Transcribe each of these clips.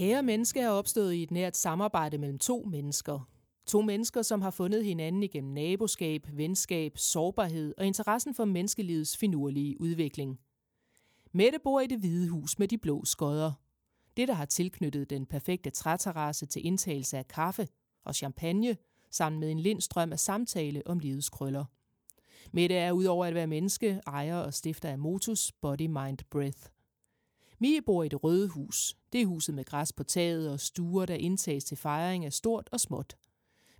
Kære menneske er opstået i et nært samarbejde mellem to mennesker. To mennesker, som har fundet hinanden igennem naboskab, venskab, sårbarhed og interessen for menneskelivets finurlige udvikling. Mette bor i det hvide hus med de blå skodder. Det, der har tilknyttet den perfekte træterrasse til indtagelse af kaffe og champagne, sammen med en lindstrøm af samtale om livets krøller. Mette er udover at være menneske, ejer og stifter af Motus Body Mind Breath. Mie bor i det røde hus. Det er huset med græs på taget og stuer, der indtages til fejring af stort og småt.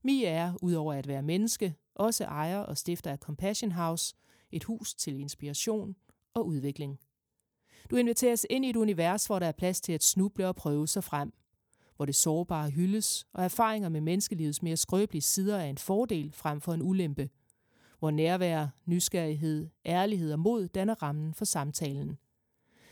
Mie er, udover at være menneske, også ejer og stifter af Compassion House, et hus til inspiration og udvikling. Du inviteres ind i et univers, hvor der er plads til at snuble og prøve sig frem. Hvor det sårbare hyldes, og erfaringer med menneskelivets mere skrøbelige sider er en fordel frem for en ulempe. Hvor nærvær, nysgerrighed, ærlighed og mod danner rammen for samtalen.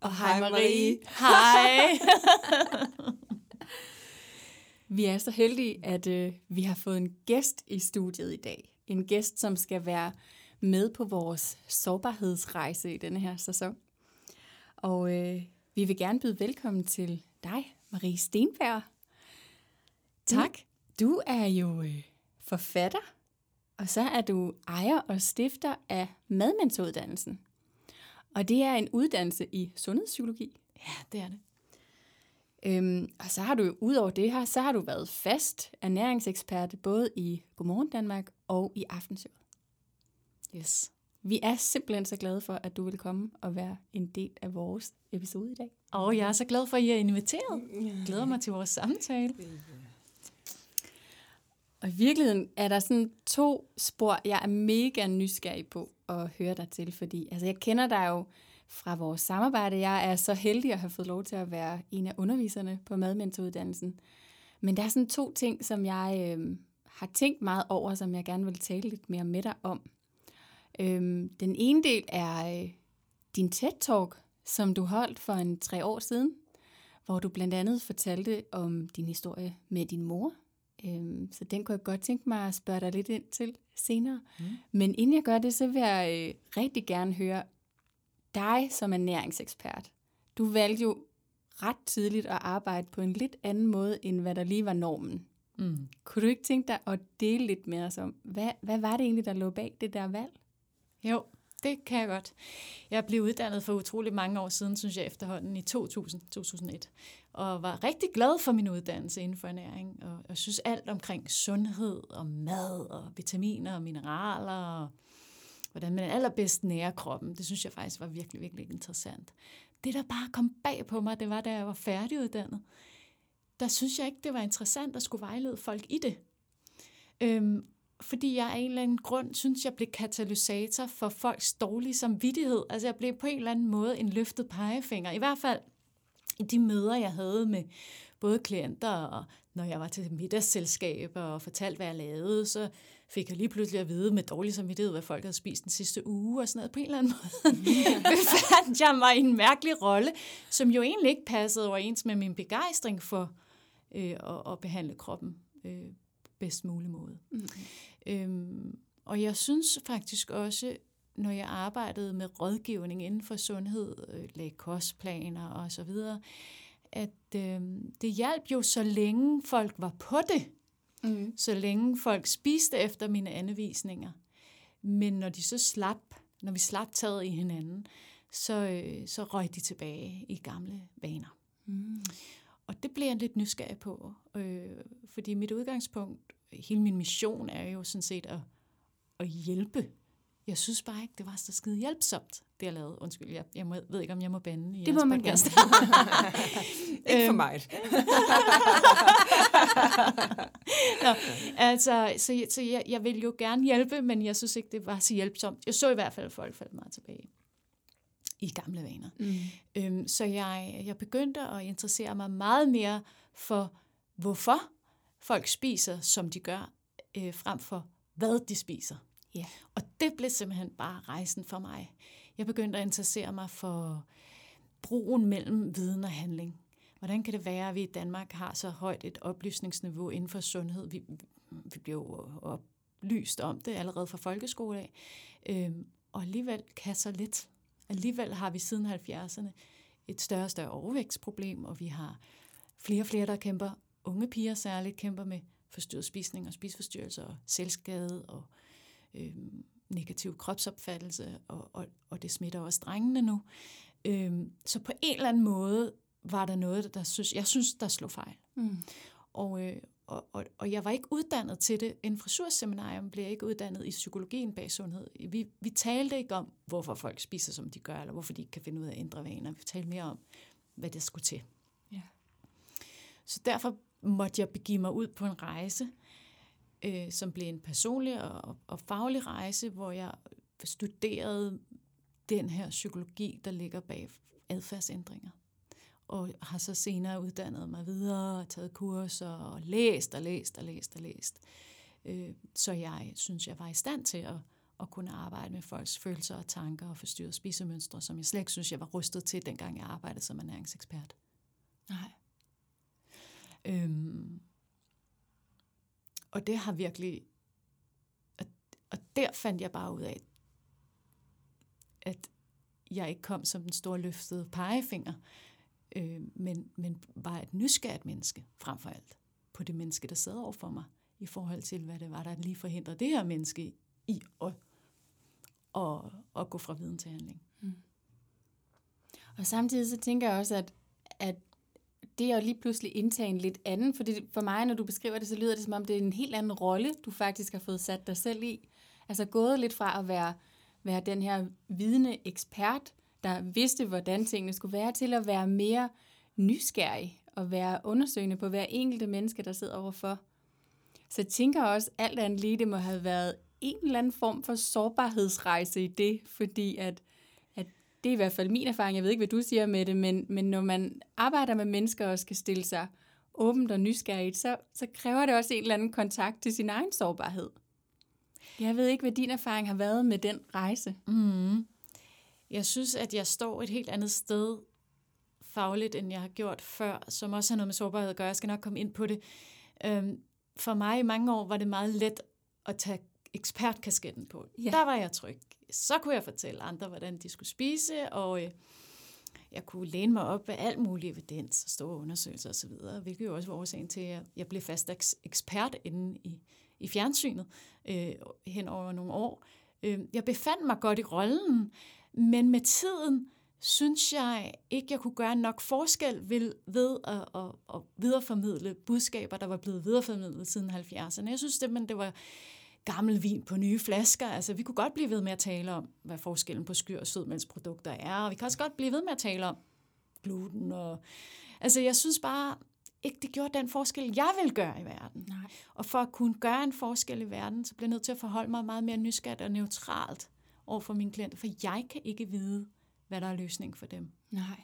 Og hej Marie. Hej. vi er så heldige, at øh, vi har fået en gæst i studiet i dag. En gæst, som skal være med på vores sårbarhedsrejse i denne her sæson. Og øh, vi vil gerne byde velkommen til dig, Marie Stenberg. Tak. Du, er jo øh, forfatter, og så er du ejer og stifter af madmentoruddannelsen. Og det er en uddannelse i sundhedspsykologi. Ja, det er det. Øhm, og så har du udover det her, så har du været fast ernæringsekspert både i Godmorgen Danmark og i Aftenshowet. Yes. Vi er simpelthen så glade for, at du vil komme og være en del af vores episode i dag. Og jeg er så glad for, at I er inviteret. Jeg glæder mig til vores samtale. Og i virkeligheden er der sådan to spor, jeg er mega nysgerrig på at høre dig til, fordi altså, jeg kender dig jo fra vores samarbejde. Jeg er så heldig at have fået lov til at være en af underviserne på madmentoruddannelsen. Men der er sådan to ting, som jeg øh, har tænkt meget over, som jeg gerne vil tale lidt mere med dig om. Øh, den ene del er øh, din TED-talk, som du holdt for en tre år siden, hvor du blandt andet fortalte om din historie med din mor. Øh, så den kunne jeg godt tænke mig at spørge dig lidt ind til senere. Mm. Men inden jeg gør det, så vil jeg øh, rigtig gerne høre dig som ernæringsekspert. Du valgte jo ret tidligt at arbejde på en lidt anden måde, end hvad der lige var normen. Mm. Kunne du ikke tænke dig at dele lidt med os om, hvad, hvad var det egentlig, der lå bag det der valg? Jo, det kan jeg godt. Jeg blev uddannet for utrolig mange år siden, synes jeg efterhånden, i 2000, 2001. Og var rigtig glad for min uddannelse inden for ernæring. Og jeg synes alt omkring sundhed og mad og vitaminer og mineraler og hvordan man allerbedst nærer kroppen. Det synes jeg faktisk var virkelig, virkelig interessant. Det, der bare kom bag på mig, det var, da jeg var færdiguddannet. Der synes jeg ikke, det var interessant at skulle vejlede folk i det. Øhm, fordi jeg af en eller anden grund synes, jeg blev katalysator for folks dårlige samvittighed. Altså jeg blev på en eller anden måde en løftet pegefinger. I hvert fald i de møder, jeg havde med både klienter og når jeg var til middagsselskaber og fortalte, hvad jeg lavede, så fik jeg lige pludselig at vide med dårlig samvittighed, hvad folk havde spist den sidste uge og sådan noget. På en eller anden måde befandt jeg mig i en mærkelig rolle, som jo egentlig ikke passede overens med min begejstring for øh, at, at behandle kroppen øh, bedst mulig måde. Mm. Øhm, og jeg synes faktisk også, når jeg arbejdede med rådgivning inden for sundhed, øh, lagde kostplaner og så videre, at øh, det hjalp jo så længe folk var på det. Mm. Så længe folk spiste efter mine anvisninger. Men når de så slap, når vi slap taget i hinanden, så, øh, så røg de tilbage i gamle vaner. Mm. Og det blev jeg lidt nysgerrig på, øh, fordi mit udgangspunkt hele min mission er jo sådan set at, at hjælpe. Jeg synes bare ikke, det var så skide hjælpsomt, det jeg lavede. Undskyld, jeg, jeg må, ved ikke, om jeg må bande i Det må man gerne. ikke for mig. Nå, altså, så, så jeg, jeg vil jo gerne hjælpe, men jeg synes ikke, det var så hjælpsomt. Jeg så i hvert fald, at folk faldt meget tilbage. i gamle vaner. Mm. Øhm, så jeg, jeg begyndte at interessere mig meget mere for, hvorfor folk spiser, som de gør, øh, frem for hvad de spiser. Ja. Og det blev simpelthen bare rejsen for mig. Jeg begyndte at interessere mig for broen mellem viden og handling. Hvordan kan det være, at vi i Danmark har så højt et oplysningsniveau inden for sundhed? Vi, vi bliver jo oplyst om det allerede fra folkeskole af. Øhm, og alligevel kan så lidt. Alligevel har vi siden 70'erne et større og større overvægtsproblem, og vi har flere og flere, der kæmper, unge piger særligt, kæmper med forstyrret spisning og spiseforstyrrelser og selvskade og øhm, negativ kropsopfattelse, og, og, og det smitter også drengene nu. Øhm, så på en eller anden måde var der noget, der synes, jeg synes, der slog fejl. Mm. Og, øh, og, og, og jeg var ikke uddannet til det. En frisurseminarium blev jeg ikke uddannet i psykologien bag sundhed. Vi, vi talte ikke om, hvorfor folk spiser, som de gør, eller hvorfor de ikke kan finde ud af at ændre vaner. Vi talte mere om, hvad det skulle til. Ja. Så derfor måtte jeg begive mig ud på en rejse, øh, som blev en personlig og, og faglig rejse, hvor jeg studerede den her psykologi, der ligger bag adfærdsændringer. Og har så senere uddannet mig videre, taget kurser og læst og læst og læst og læst. Øh, så jeg synes, jeg var i stand til at, at kunne arbejde med folks følelser og tanker og forstyrrede spisemønstre, som jeg slet ikke synes, jeg var rustet til, dengang jeg arbejdede som ernæringsekspert. Nej. Øhm, og det har virkelig... Og, og der fandt jeg bare ud af, at jeg ikke kom som den store løftede pegefinger, øh, men, men var et nysgerrigt menneske frem for alt på det menneske, der sad over for mig, i forhold til, hvad det var, der lige forhindrede det her menneske i at, at, at gå fra viden til handling. Mm. Og samtidig så tænker jeg også, at, at det er lige pludselig indtage en lidt anden, fordi for mig, når du beskriver det, så lyder det som om, det er en helt anden rolle, du faktisk har fået sat dig selv i. Altså gået lidt fra at være, være den her vidende ekspert, der vidste, hvordan tingene skulle være, til at være mere nysgerrig og være undersøgende på hver enkelte menneske, der sidder overfor. Så jeg tænker også, alt andet lige, det må have været en eller anden form for sårbarhedsrejse i det, fordi at det er i hvert fald min erfaring. Jeg ved ikke, hvad du siger med det, men, men når man arbejder med mennesker og skal stille sig åbent og nysgerrigt, så, så kræver det også en eller anden kontakt til sin egen sårbarhed. Jeg ved ikke, hvad din erfaring har været med den rejse. Mm. Jeg synes, at jeg står et helt andet sted fagligt, end jeg har gjort før, som også har noget med sårbarhed at gøre. Jeg skal nok komme ind på det. Øhm, for mig i mange år var det meget let at tage ekspertkasketten på. Ja. Der var jeg tryg så kunne jeg fortælle andre, hvordan de skulle spise, og øh, jeg kunne læne mig op af alt muligt evidens og store undersøgelser osv., hvilket jo også var årsagen til, at jeg blev fast ekspert inde i, i fjernsynet øh, hen over nogle år. Øh, jeg befandt mig godt i rollen, men med tiden synes jeg ikke, jeg kunne gøre nok forskel ved, ved at, at, at videreformidle budskaber, der var blevet videreformidlet siden 70'erne. Jeg synes simpelthen, det var gammel vin på nye flasker. Altså, vi kunne godt blive ved med at tale om, hvad forskellen på skyr og sødmælksprodukter er, og vi kan også godt blive ved med at tale om gluten. Og... Altså, jeg synes bare ikke, det gjorde den forskel, jeg vil gøre i verden. Nej. Og for at kunne gøre en forskel i verden, så bliver jeg nødt til at forholde mig meget mere nysgerrigt og neutralt over for mine klienter, for jeg kan ikke vide, hvad der er løsning for dem. Nej.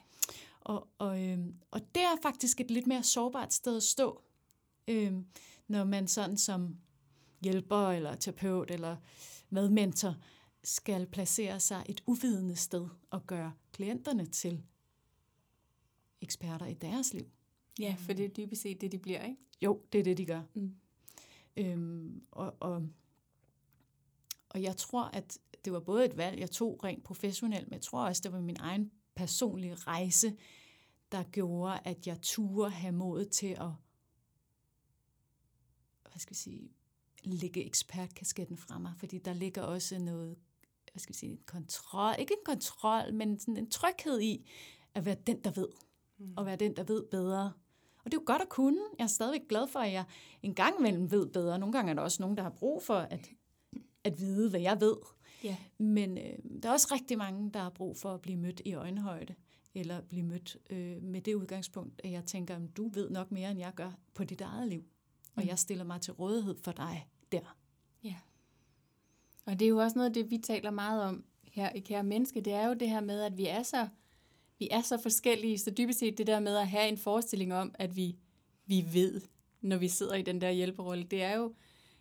Og, og, øhm, og det er faktisk et lidt mere sårbart sted at stå, øhm, når man sådan som hjælper eller terapeut eller medmentor skal placere sig et uvidende sted og gøre klienterne til eksperter i deres liv. Ja, for det er dybest set det, de bliver, ikke? Jo, det er det, de gør. Mm. Øhm, og, og, og jeg tror, at det var både et valg, jeg tog rent professionelt, men jeg tror også, det var min egen personlige rejse, der gjorde, at jeg turde have mod til at hvad skal vi sige, lægge ekspertkasketten fra mig, fordi der ligger også noget, hvad skal vi sige, en kontrol, ikke en kontrol, men sådan en tryghed i at være den, der ved, mm. og være den, der ved bedre. Og det er jo godt at kunne. Jeg er stadigvæk glad for, at jeg en gang imellem ved bedre. Nogle gange er der også nogen, der har brug for at, at vide, hvad jeg ved. Ja. Men øh, der er også rigtig mange, der har brug for at blive mødt i øjenhøjde, eller blive mødt øh, med det udgangspunkt, at jeg tænker, at du ved nok mere, end jeg gør på dit eget liv. Og mm. jeg stiller mig til rådighed for dig der. Ja. Og det er jo også noget af det, vi taler meget om her i Kære Menneske, det er jo det her med, at vi er så, vi er så forskellige, så dybest set det der med at have en forestilling om, at vi, vi ved, når vi sidder i den der hjælperolle, det er jo,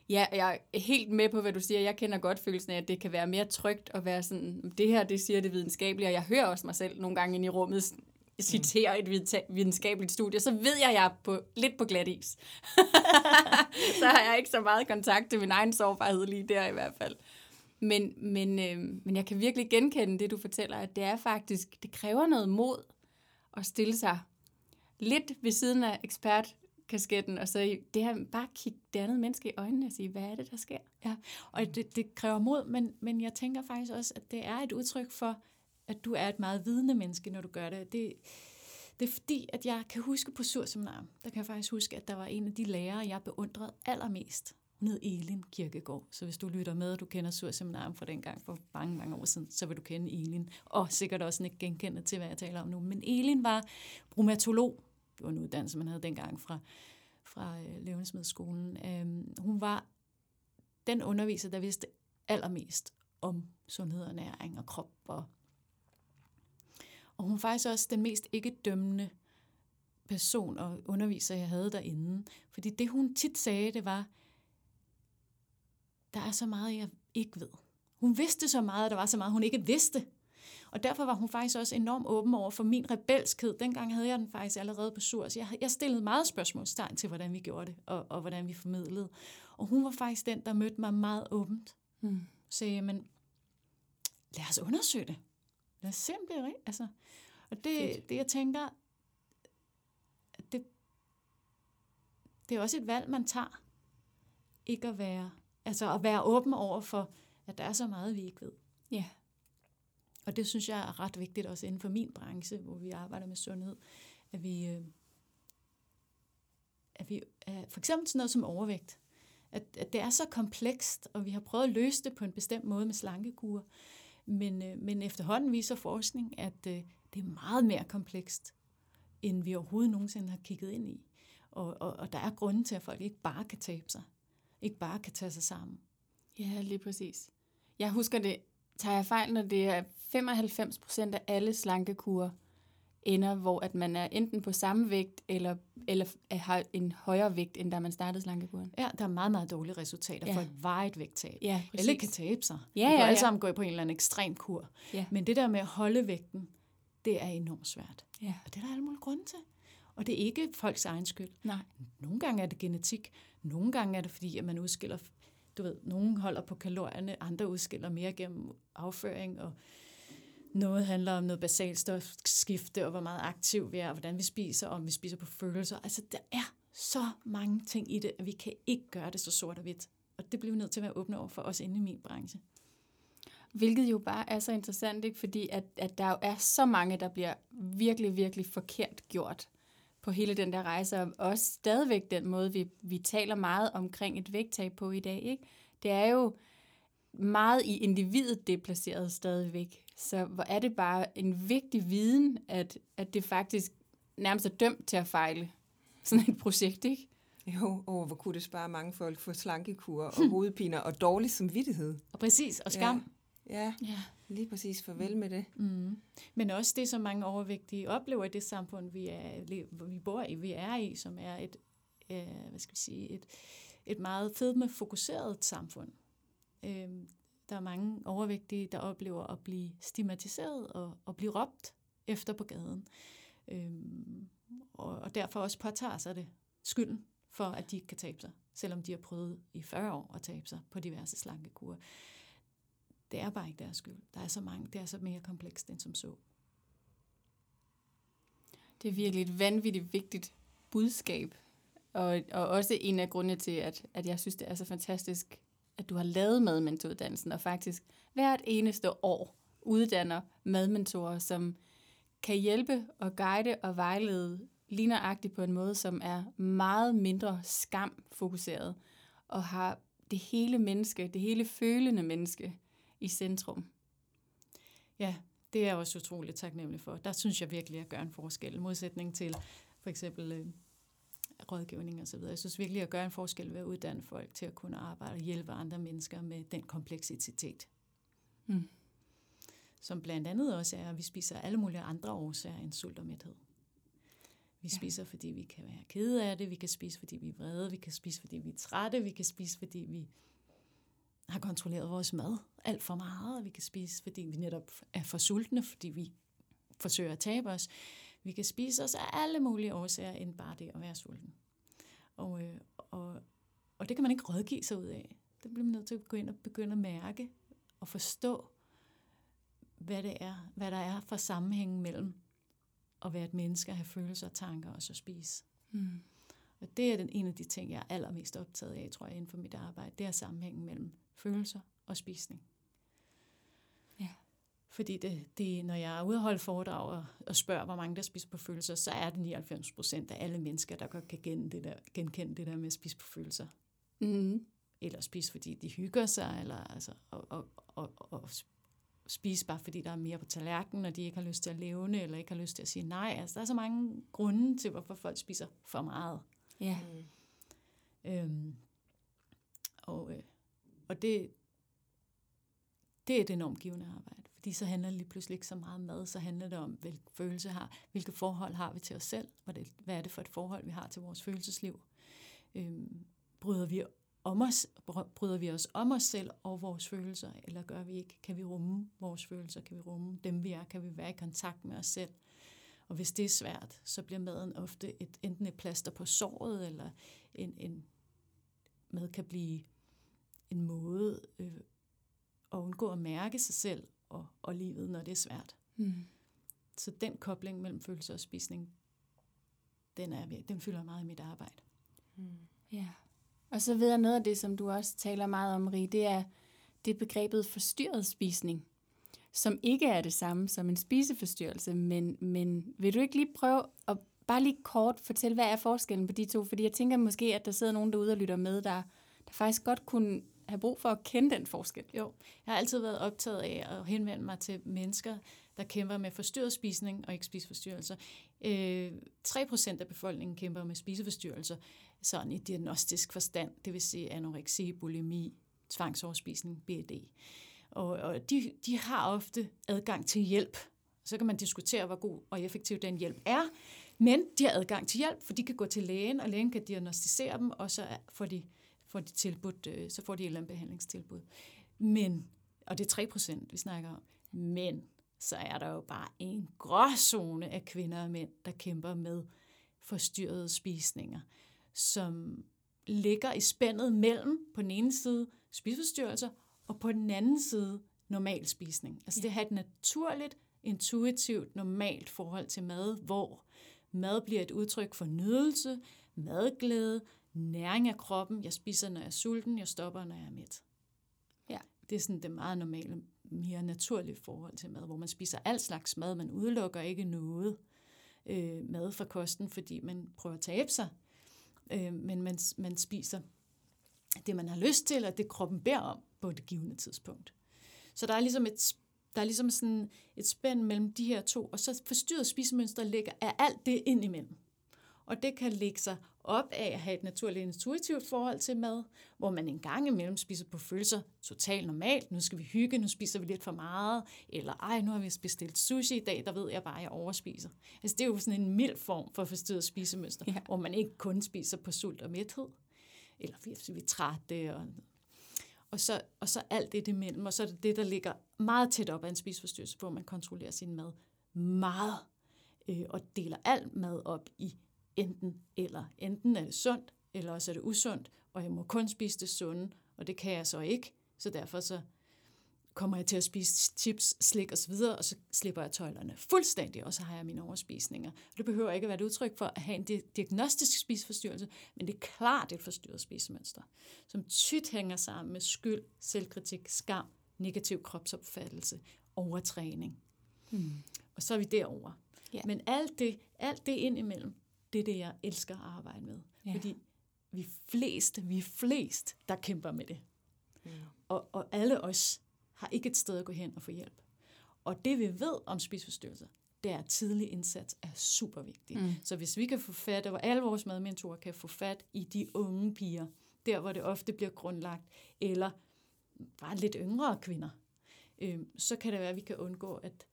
ja, jeg er helt med på, hvad du siger. Jeg kender godt følelsen af, at det kan være mere trygt at være sådan, det her, det siger det videnskabelige, og jeg hører også mig selv nogle gange ind i rummet citere et videnskabeligt studie, så ved jeg, at jeg er på, lidt på glat is. så har jeg ikke så meget kontakt til min egen sårbarhed lige der i hvert fald. Men, men, øh, men jeg kan virkelig genkende det, du fortæller, at det er faktisk, det kræver noget mod at stille sig lidt ved siden af ekspertkasketten, og så det her, bare kigge det andet menneske i øjnene og sige, hvad er det, der sker? Ja, og det, det kræver mod, men, men jeg tænker faktisk også, at det er et udtryk for, at du er et meget vidende menneske, når du gør det. Det, det er fordi, at jeg kan huske på surseminar, der kan jeg faktisk huske, at der var en af de lærere, jeg beundrede allermest. Hun hed Elin Kirkegaard. Så hvis du lytter med, og du kender surseminar fra dengang for mange, mange år siden, så vil du kende Elin. Og sikkert også ikke genkende til, hvad jeg taler om nu. Men Elin var bromatolog. Det var en uddannelse, man havde dengang fra, fra øh, Levensmiddelskolen. Øhm, hun var den underviser, der vidste allermest om sundhed og næring og krop og og hun var faktisk også den mest ikke-dømmende person og underviser, jeg havde derinde. Fordi det, hun tit sagde, det var, der er så meget, jeg ikke ved. Hun vidste så meget, at der var så meget, hun ikke vidste. Og derfor var hun faktisk også enormt åben over for min rebelskhed. Dengang havde jeg den faktisk allerede på Surs. Jeg, jeg stillede meget spørgsmålstegn til, hvordan vi gjorde det, og, og hvordan vi formidlede. Og hun var faktisk den, der mødte mig meget åbent. Mm. Så men lad os undersøge det. Det er rigtigt. Altså, og det, det, jeg tænker, det, det er også et valg, man tager. Ikke at være, altså at være åben over for, at der er så meget, vi ikke ved. Ja. Og det synes jeg er ret vigtigt også inden for min branche, hvor vi arbejder med sundhed, at vi, øh, at vi for eksempel sådan noget som overvægt, at, at det er så komplekst, og vi har prøvet at løse det på en bestemt måde med slankekur, men, øh, men efterhånden viser forskning, at øh, det er meget mere komplekst, end vi overhovedet nogensinde har kigget ind i. Og, og, og der er grunde til, at folk ikke bare kan tabe sig. Ikke bare kan tage sig sammen. Ja, lige præcis. Jeg husker det, tager jeg fejl, når det er 95 procent af alle slankekurer ender, hvor at man er enten på samme vægt, eller, eller har en højere vægt, end da man startede slankekuren. Ja, der er meget, meget dårlige resultater ja. for et vejet vægttab. Ja, alle kan tabe sig. Ja, ja, ja, ja. alle sammen gå på en eller anden ekstrem kur. Ja. Men det der med at holde vægten, det er enormt svært. Ja. Og det er der alle mulige grunde til. Og det er ikke folks egen skyld. Nej. Nogle gange er det genetik. Nogle gange er det fordi, at man udskiller, du ved, nogen holder på kalorierne, andre udskiller mere gennem afføring, og noget handler om noget basalt stofskifte, og hvor meget aktiv vi er, og hvordan vi spiser, og om vi spiser på følelser. Altså, der er så mange ting i det, at vi kan ikke gøre det så sort og hvidt. Og det bliver vi nødt til at være åbne over for, os inde i min branche. Hvilket jo bare er så interessant, ikke? fordi at, at der jo er så mange, der bliver virkelig, virkelig forkert gjort på hele den der rejse, og også stadigvæk den måde, vi, vi taler meget omkring et vægttab på i dag. Ikke? Det er jo meget i individet, det er placeret stadigvæk. Så hvor er det bare en vigtig viden, at, at det faktisk nærmest er dømt til at fejle sådan et projekt, ikke? Jo, og hvor kunne det spare mange folk for slankekur og hovedpiner og dårlig samvittighed. Og præcis, og skam. Ja. Ja, ja. lige præcis. Farvel med det. Mm. Men også det, som mange overvægtige oplever i det samfund, vi, er, vi bor i, vi er i, som er et, øh, hvad skal vi sige, et, et meget fedme-fokuseret samfund. Øh, der er mange overvægtige, der oplever at blive stigmatiseret og, og blive råbt efter på gaden. Øhm, og, og derfor også påtager sig det skylden for, at de ikke kan tabe sig, selvom de har prøvet i 40 år at tabe sig på diverse slankekurer det er bare ikke deres skyld. Der er så mange, det er så mere komplekst end som så. Det er virkelig et vanvittigt vigtigt budskab. Og, og også en af grundene til, at, at jeg synes, det er så fantastisk, at du har lavet madmentoruddannelsen, og faktisk hvert eneste år uddanner madmentorer, som kan hjælpe og guide og vejlede ligneragtigt på en måde, som er meget mindre skamfokuseret, og har det hele menneske, det hele følende menneske i centrum. Ja, det er jeg også utroligt taknemmelig for. Der synes jeg virkelig, at jeg gør en forskel. I modsætning til for eksempel øh, rådgivning og så videre. Jeg synes virkelig, at jeg gør en forskel ved at uddanne folk til at kunne arbejde og hjælpe andre mennesker med den kompleksitet. Mm. som blandt andet også er, at vi spiser alle mulige andre årsager end sult og mæthed. Vi ja. spiser, fordi vi kan være kede af det, vi kan spise, fordi vi er vrede, vi kan spise, fordi vi er trætte, vi kan spise, fordi vi har kontrolleret vores mad alt for meget, vi kan spise, fordi vi netop er for sultne, fordi vi forsøger at tabe os. Vi kan spise os af alle mulige årsager, end bare det at være sulten. Og, øh, og, og det kan man ikke rådgive sig ud af. Det bliver man nødt til at gå ind og begynde at mærke og forstå, hvad det er, hvad der er for sammenhængen mellem at være et menneske, at have følelser og tanker og så spise. Mm. Og det er den ene af de ting, jeg er allermest optaget af, tror jeg, inden for mit arbejde. Det er sammenhængen mellem følelser og spisning. Fordi det, det, når jeg er ude og holde foredrag og, og spørger, hvor mange der spiser på følelser, så er det 99 procent af alle mennesker, der godt kan genkende det der, genkende det der med at spise på følelser. Mm. Eller spise, fordi de hygger sig, eller altså, og, og, og, og spise bare, fordi der er mere på tallerkenen, og de ikke har lyst til at levne, eller ikke har lyst til at sige nej. Altså, der er så mange grunde til, hvorfor folk spiser for meget. Ja. Mm. Øhm, og, øh, og det, det er et enormt givende arbejde, fordi så handler det lige pludselig ikke så meget om mad, så handler det om, hvilke følelse har, hvilke forhold har vi til os selv, hvad, det, hvad er det for et forhold, vi har til vores følelsesliv. Øhm, bryder vi om os, bryder vi os om os selv og vores følelser, eller gør vi ikke? Kan vi rumme vores følelser? Kan vi rumme dem, vi er? Kan vi være i kontakt med os selv? Og hvis det er svært, så bliver maden ofte et, enten et plaster på såret, eller en, en mad kan blive en måde øh, at undgå at mærke sig selv og, og livet, når det er svært. Mm. Så den kobling mellem følelse og spisning, den, er, den fylder meget i mit arbejde. Mm. Ja. Og så ved jeg noget af det, som du også taler meget om, Rie, det er det begrebet forstyrret spisning, som ikke er det samme som en spiseforstyrrelse, men, men vil du ikke lige prøve at bare lige kort fortælle, hvad er forskellen på de to? Fordi jeg tænker måske, at der sidder nogen derude og lytter med, der, der faktisk godt kunne have brug for at kende den forskel. Jo, jeg har altid været optaget af at henvende mig til mennesker, der kæmper med forstyrret spisning og ikke spiseforstyrrelser. Øh, 3% af befolkningen kæmper med spiseforstyrrelser, sådan i diagnostisk forstand, det vil sige anoreksi, bulimi, tvangsoverspisning, BED. Og, og de, de har ofte adgang til hjælp. Så kan man diskutere, hvor god og effektiv den hjælp er, men de har adgang til hjælp, for de kan gå til lægen, og lægen kan diagnostisere dem, og så får de, får de, tilbudt, øh, så får de et eller andet behandlingstilbud. Men, og det er 3 procent, vi snakker om, men så er der jo bare en gråzone af kvinder og mænd, der kæmper med forstyrrede spisninger som ligger i spændet mellem på den ene side spiseforstyrrelser, og på den anden side normal spisning. Altså ja. det har et naturligt, intuitivt, normalt forhold til mad, hvor mad bliver et udtryk for nydelse, madglæde, næring af kroppen. Jeg spiser, når jeg er sulten, jeg stopper, når jeg er mæt. Ja. Det er sådan det meget normale, mere naturlige forhold til mad, hvor man spiser al slags mad, man udelukker ikke noget øh, mad fra kosten, fordi man prøver at tabe sig øh, men man, man spiser det, man har lyst til, og det kroppen beder om på det givende tidspunkt. Så der er ligesom et, der er ligesom sådan et spænd mellem de her to, og så forstyrret spisemønster ligger af alt det ind imellem. Og det kan lægge sig op af at have et naturligt intuitivt forhold til mad, hvor man en gang imellem spiser på følelser totalt normalt. Nu skal vi hygge, nu spiser vi lidt for meget. Eller ej, nu har vi bestilt sushi i dag, der ved jeg bare, at jeg overspiser. Altså det er jo sådan en mild form for forstyrret spisemønster, ja. hvor man ikke kun spiser på sult og mæthed. Eller fordi vi er trætte og og så, og så alt det imellem, og så er det det, der ligger meget tæt op af en spiseforstyrrelse, hvor man kontrollerer sin mad meget, øh, og deler alt mad op i enten eller. Enten er det sundt, eller også er det usundt, og jeg må kun spise det sunde, og det kan jeg så ikke. Så derfor så kommer jeg til at spise chips, slik osv., og så slipper jeg tøjlerne fuldstændig, og så har jeg mine overspisninger. Det behøver ikke at være et udtryk for at have en diagnostisk spiseforstyrrelse, men det er klart et forstyrret spisemønster, som tyt hænger sammen med skyld, selvkritik, skam, negativ kropsopfattelse, overtræning. Hmm. Og så er vi derover. Ja. Men alt det, alt det ind imellem, det er det, jeg elsker at arbejde med. Ja. Fordi vi flest, vi er flest, der kæmper med det. Mm. Og, og alle os har ikke et sted at gå hen og få hjælp. Og det vi ved om spiseforstyrrelser, det er, at tidlig indsats er super vigtig. Mm. Så hvis vi kan få fat, og alle vores madmentorer kan få fat i de unge piger, der hvor det ofte bliver grundlagt, eller bare lidt yngre kvinder, øh, så kan det være, at vi kan undgå, at,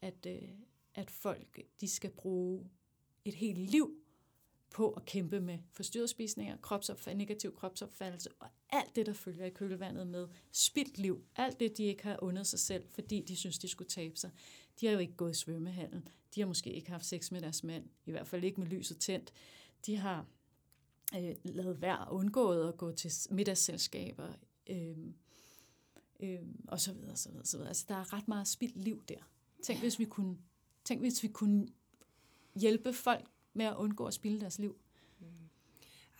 at, øh, at folk de skal bruge et helt liv på at kæmpe med forstyrret spisninger, kropsopfald, negativ kropsopfattelse og alt det, der følger i kølvandet med spildt liv. Alt det, de ikke har undet sig selv, fordi de synes, de skulle tabe sig. De har jo ikke gået i svømmehallen. De har måske ikke haft sex med deres mand. I hvert fald ikke med lyset tændt. De har øh, lavet værd og undgået at gå til middagsselskaber. Øh, øh, og så videre, så videre, så videre. Altså, der er ret meget spildt liv der. Tænk, hvis vi kunne, tænk, hvis vi kunne hjælpe folk med at undgå at spilde deres liv.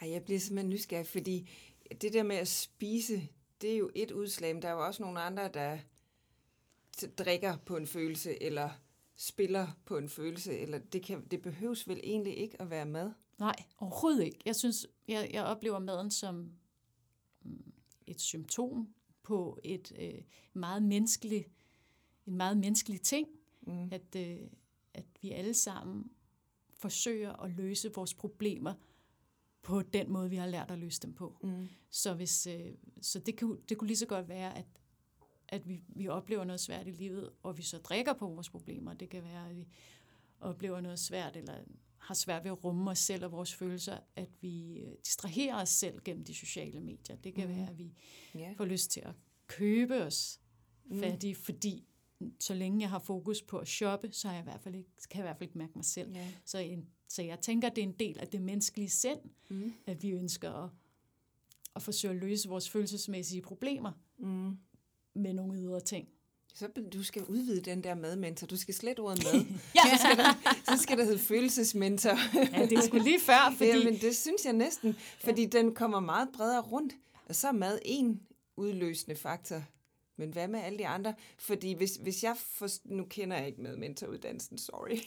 Ej, jeg bliver simpelthen nysgerrig, fordi det der med at spise, det er jo et udslag, men der er jo også nogle andre, der drikker på en følelse, eller spiller på en følelse, eller det, kan, det behøves vel egentlig ikke at være mad? Nej, overhovedet ikke. Jeg synes, jeg, jeg oplever maden som mm, et symptom på et øh, meget menneskeligt, en meget menneskelig ting, mm. at, øh, at vi alle sammen forsøger at løse vores problemer på den måde, vi har lært at løse dem på. Mm. Så, hvis, øh, så det, kunne, det kunne lige så godt være, at, at vi, vi oplever noget svært i livet, og vi så drikker på vores problemer. Det kan være, at vi oplever noget svært, eller har svært ved at rumme os selv og vores følelser, at vi øh, distraherer os selv gennem de sociale medier. Det kan mm. være, at vi yeah. får lyst til at købe os mm. fattige, fordi så længe jeg har fokus på at shoppe, så jeg i hvert fald ikke, kan jeg i hvert fald ikke mærke mig selv. Yeah. Så, en, så jeg tænker, det er en del af det menneskelige sind, mm. at vi ønsker at, at forsøge at løse vores følelsesmæssige problemer mm. med nogle ydre ting. Så du skal udvide den der madmentor. Du skal slet ordet mad. ja. så, skal der, så skal der hedde følelsesmentor. ja, det skulle lige før. Fordi... Ja, men det synes jeg næsten, fordi ja. den kommer meget bredere rundt. Og så er mad en udløsende faktor. Men hvad med alle de andre? Fordi hvis, hvis jeg... For, nu kender jeg ikke madmentoruddannelsen, sorry.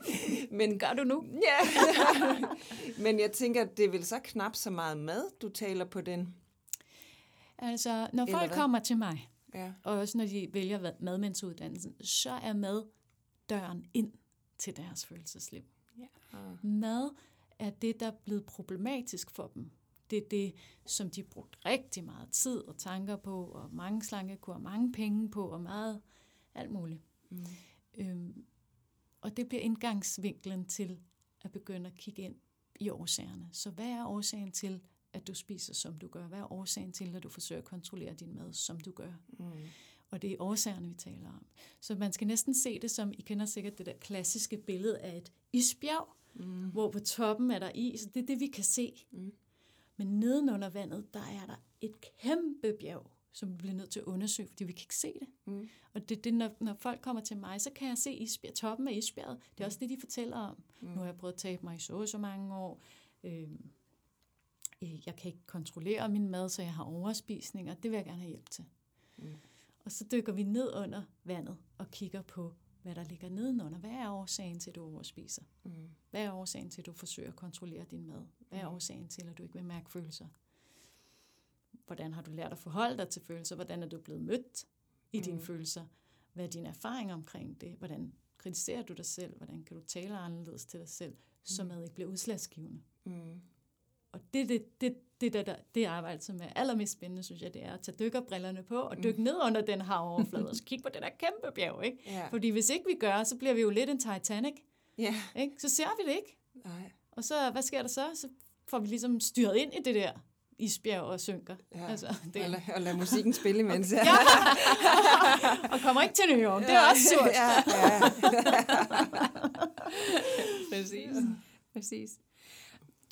men Gør du nu? Ja. men jeg tænker, det er vel så knap så meget mad, du taler på den? Altså, når folk kommer til mig, Ja. Og også når de vælger madmandsuddannelsen, så er mad døren ind til deres følelsesliv. Ja. Ah. Mad er det, der er blevet problematisk for dem. Det er det, som de har brugt rigtig meget tid og tanker på, og mange slankekur, og mange penge på, og meget alt muligt. Mm. Øhm, og det bliver indgangsvinklen til at begynde at kigge ind i årsagerne. Så hvad er årsagen til, at du spiser, som du gør? Hvad er årsagen til, at du forsøger at kontrollere din mad, som du gør? Mm. Og det er årsagerne, vi taler om. Så man skal næsten se det som, I kender sikkert det der klassiske billede af et isbjerg, mm. hvor på toppen er der is. Det er det, vi kan se. Mm. Men nedenunder vandet, der er der et kæmpe bjerg, som vi bliver nødt til at undersøge, fordi vi kan ikke se det. Mm. Og det, det når, når folk kommer til mig, så kan jeg se isbjerg, toppen af isbjerget. Det er også det, de fortæller om. Mm. Nu har jeg prøvet at tabe mig i så så mange år. Øh, Øh, jeg kan ikke kontrollere min mad, så jeg har overspisning, og det vil jeg gerne have hjælp til. Mm. Og så dykker vi ned under vandet og kigger på, hvad der ligger nedenunder. Hvad er årsagen til, at du overspiser? Mm. Hvad er årsagen til, at du forsøger at kontrollere din mad? Hvad er mm. årsagen til, at du ikke vil mærke følelser? Hvordan har du lært at forholde dig til følelser? Hvordan er du blevet mødt i mm. dine følelser? Hvad er din erfaring omkring det? Hvordan kritiserer du dig selv? Hvordan kan du tale anderledes til dig selv, så mm. mad ikke bliver udslagsgivende? Mm. Og det, det, det, det, det, det, det arbejde, som er allermest spændende, synes jeg, det er at tage dykkerbrillerne på og dykke mm. ned under den her overflade og så kigge på det der kæmpe bjerg. Ikke? Ja. Fordi hvis ikke vi gør, så bliver vi jo lidt en Titanic. Ja. Ikke? Så ser vi det ikke. Nej. Og så, hvad sker der så? Så får vi ligesom styret ind i det der isbjerg og synker. Ja. Altså, det. Og, lad, og lad musikken spille imens. Ja. og kommer ikke til New York. Det er også surt. Ja, ja. Præcis. Præcis.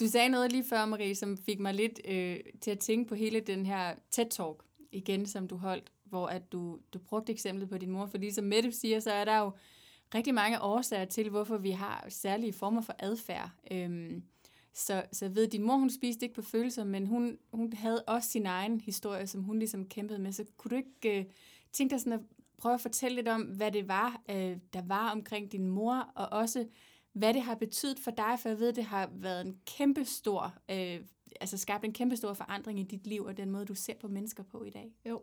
Du sagde noget lige før, Marie, som fik mig lidt øh, til at tænke på hele den her TED-talk igen, som du holdt, hvor at du, du brugte eksemplet på din mor, for ligesom Mette siger, så er der jo rigtig mange årsager til, hvorfor vi har særlige former for adfærd. Øhm, så, så ved, din mor, hun spiste ikke på følelser, men hun, hun havde også sin egen historie, som hun ligesom kæmpede med. Så kunne du ikke øh, tænke dig sådan at prøve at fortælle lidt om, hvad det var, øh, der var omkring din mor, og også hvad det har betydet for dig, for jeg ved, det har været en kæmpe stor, øh, altså skabt en kæmpe stor forandring i dit liv, og den måde, du ser på mennesker på i dag. Jo.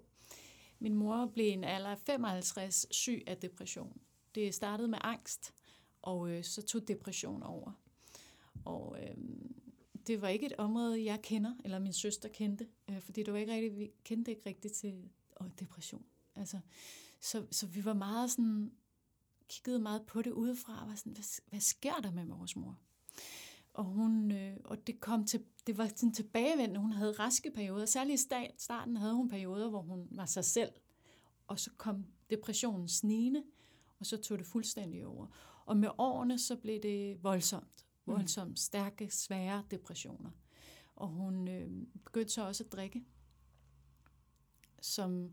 Min mor blev en alder 55 syg af depression. Det startede med angst, og øh, så tog depression over. Og øh, det var ikke et område, jeg kender, eller min søster kendte, øh, fordi det var ikke rigtig, vi kendte ikke rigtigt til åh, depression. Altså, Så, så vi var meget sådan, kiggede meget på det udefra, og var sådan, hvad, hvad sker der med vores mor? Og, hun, øh, og det, kom til, det var sådan tilbagevendende. Hun havde raske perioder. Særligt i starten havde hun perioder, hvor hun var sig selv. Og så kom depressionen snigende, og så tog det fuldstændig over. Og med årene, så blev det voldsomt. Mm. Voldsomt stærke, svære depressioner. Og hun øh, begyndte så også at drikke. Som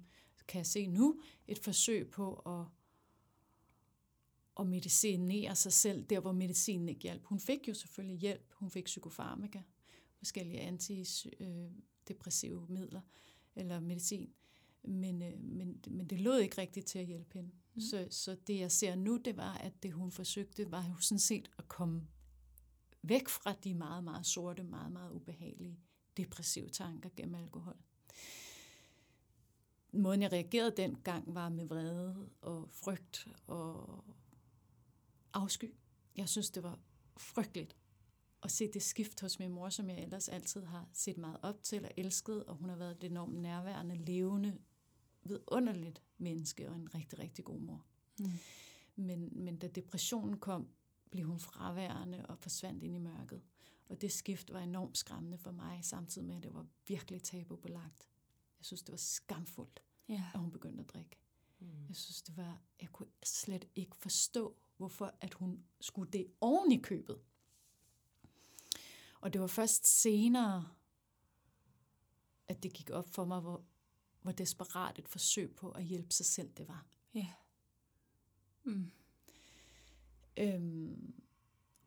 kan jeg se nu, et forsøg på at at medicinere sig selv, der hvor medicinen ikke hjalp. Hun fik jo selvfølgelig hjælp. Hun fik psykofarmaka, forskellige antidepressive midler eller medicin. Men, øh, men, men det lå ikke rigtigt til at hjælpe hende. Mm. Så, så det jeg ser nu, det var, at det hun forsøgte, var jo sådan set at komme væk fra de meget, meget sorte, meget, meget ubehagelige depressive tanker gennem alkohol. Måden jeg reagerede dengang var med vrede og frygt og afsky. Jeg synes, det var frygteligt at se det skift hos min mor, som jeg ellers altid har set meget op til og elsket, og hun har været et enormt nærværende, levende, vidunderligt menneske og en rigtig, rigtig god mor. Mm. Men, men da depressionen kom, blev hun fraværende og forsvandt ind i mørket. Og det skift var enormt skræmmende for mig, samtidig med, at det var virkelig tabubelagt. Jeg synes, det var skamfuldt, ja. at hun begyndte at drikke. Mm. Jeg synes, det var, jeg kunne slet ikke forstå, hvorfor at hun skulle det oven i købet. Og det var først senere, at det gik op for mig, hvor, hvor desperat et forsøg på at hjælpe sig selv det var. Ja. Mm. Øhm,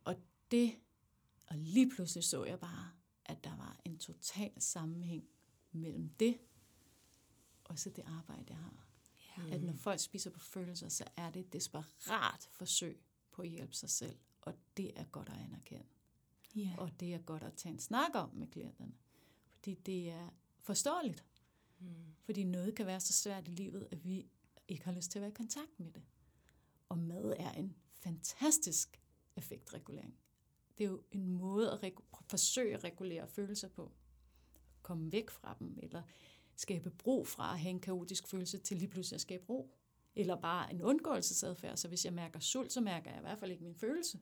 og det, og lige pludselig så jeg bare, at der var en total sammenhæng mellem det, og så det arbejde, jeg har. Ja. At når folk spiser på følelser, så er det et desperat forsøg på at hjælpe sig selv. Og det er godt at anerkende. Ja. Og det er godt at tage en snak om med klienterne. Fordi det er forståeligt. Mm. Fordi noget kan være så svært i livet, at vi ikke har lyst til at være i kontakt med det. Og mad er en fantastisk effektregulering. Det er jo en måde at forsøge at regulere følelser på. Komme væk fra dem, eller skabe brug fra at have en kaotisk følelse til lige pludselig at skabe ro. Eller bare en undgåelsesadfærd. Så hvis jeg mærker sult, så mærker jeg i hvert fald ikke min følelse.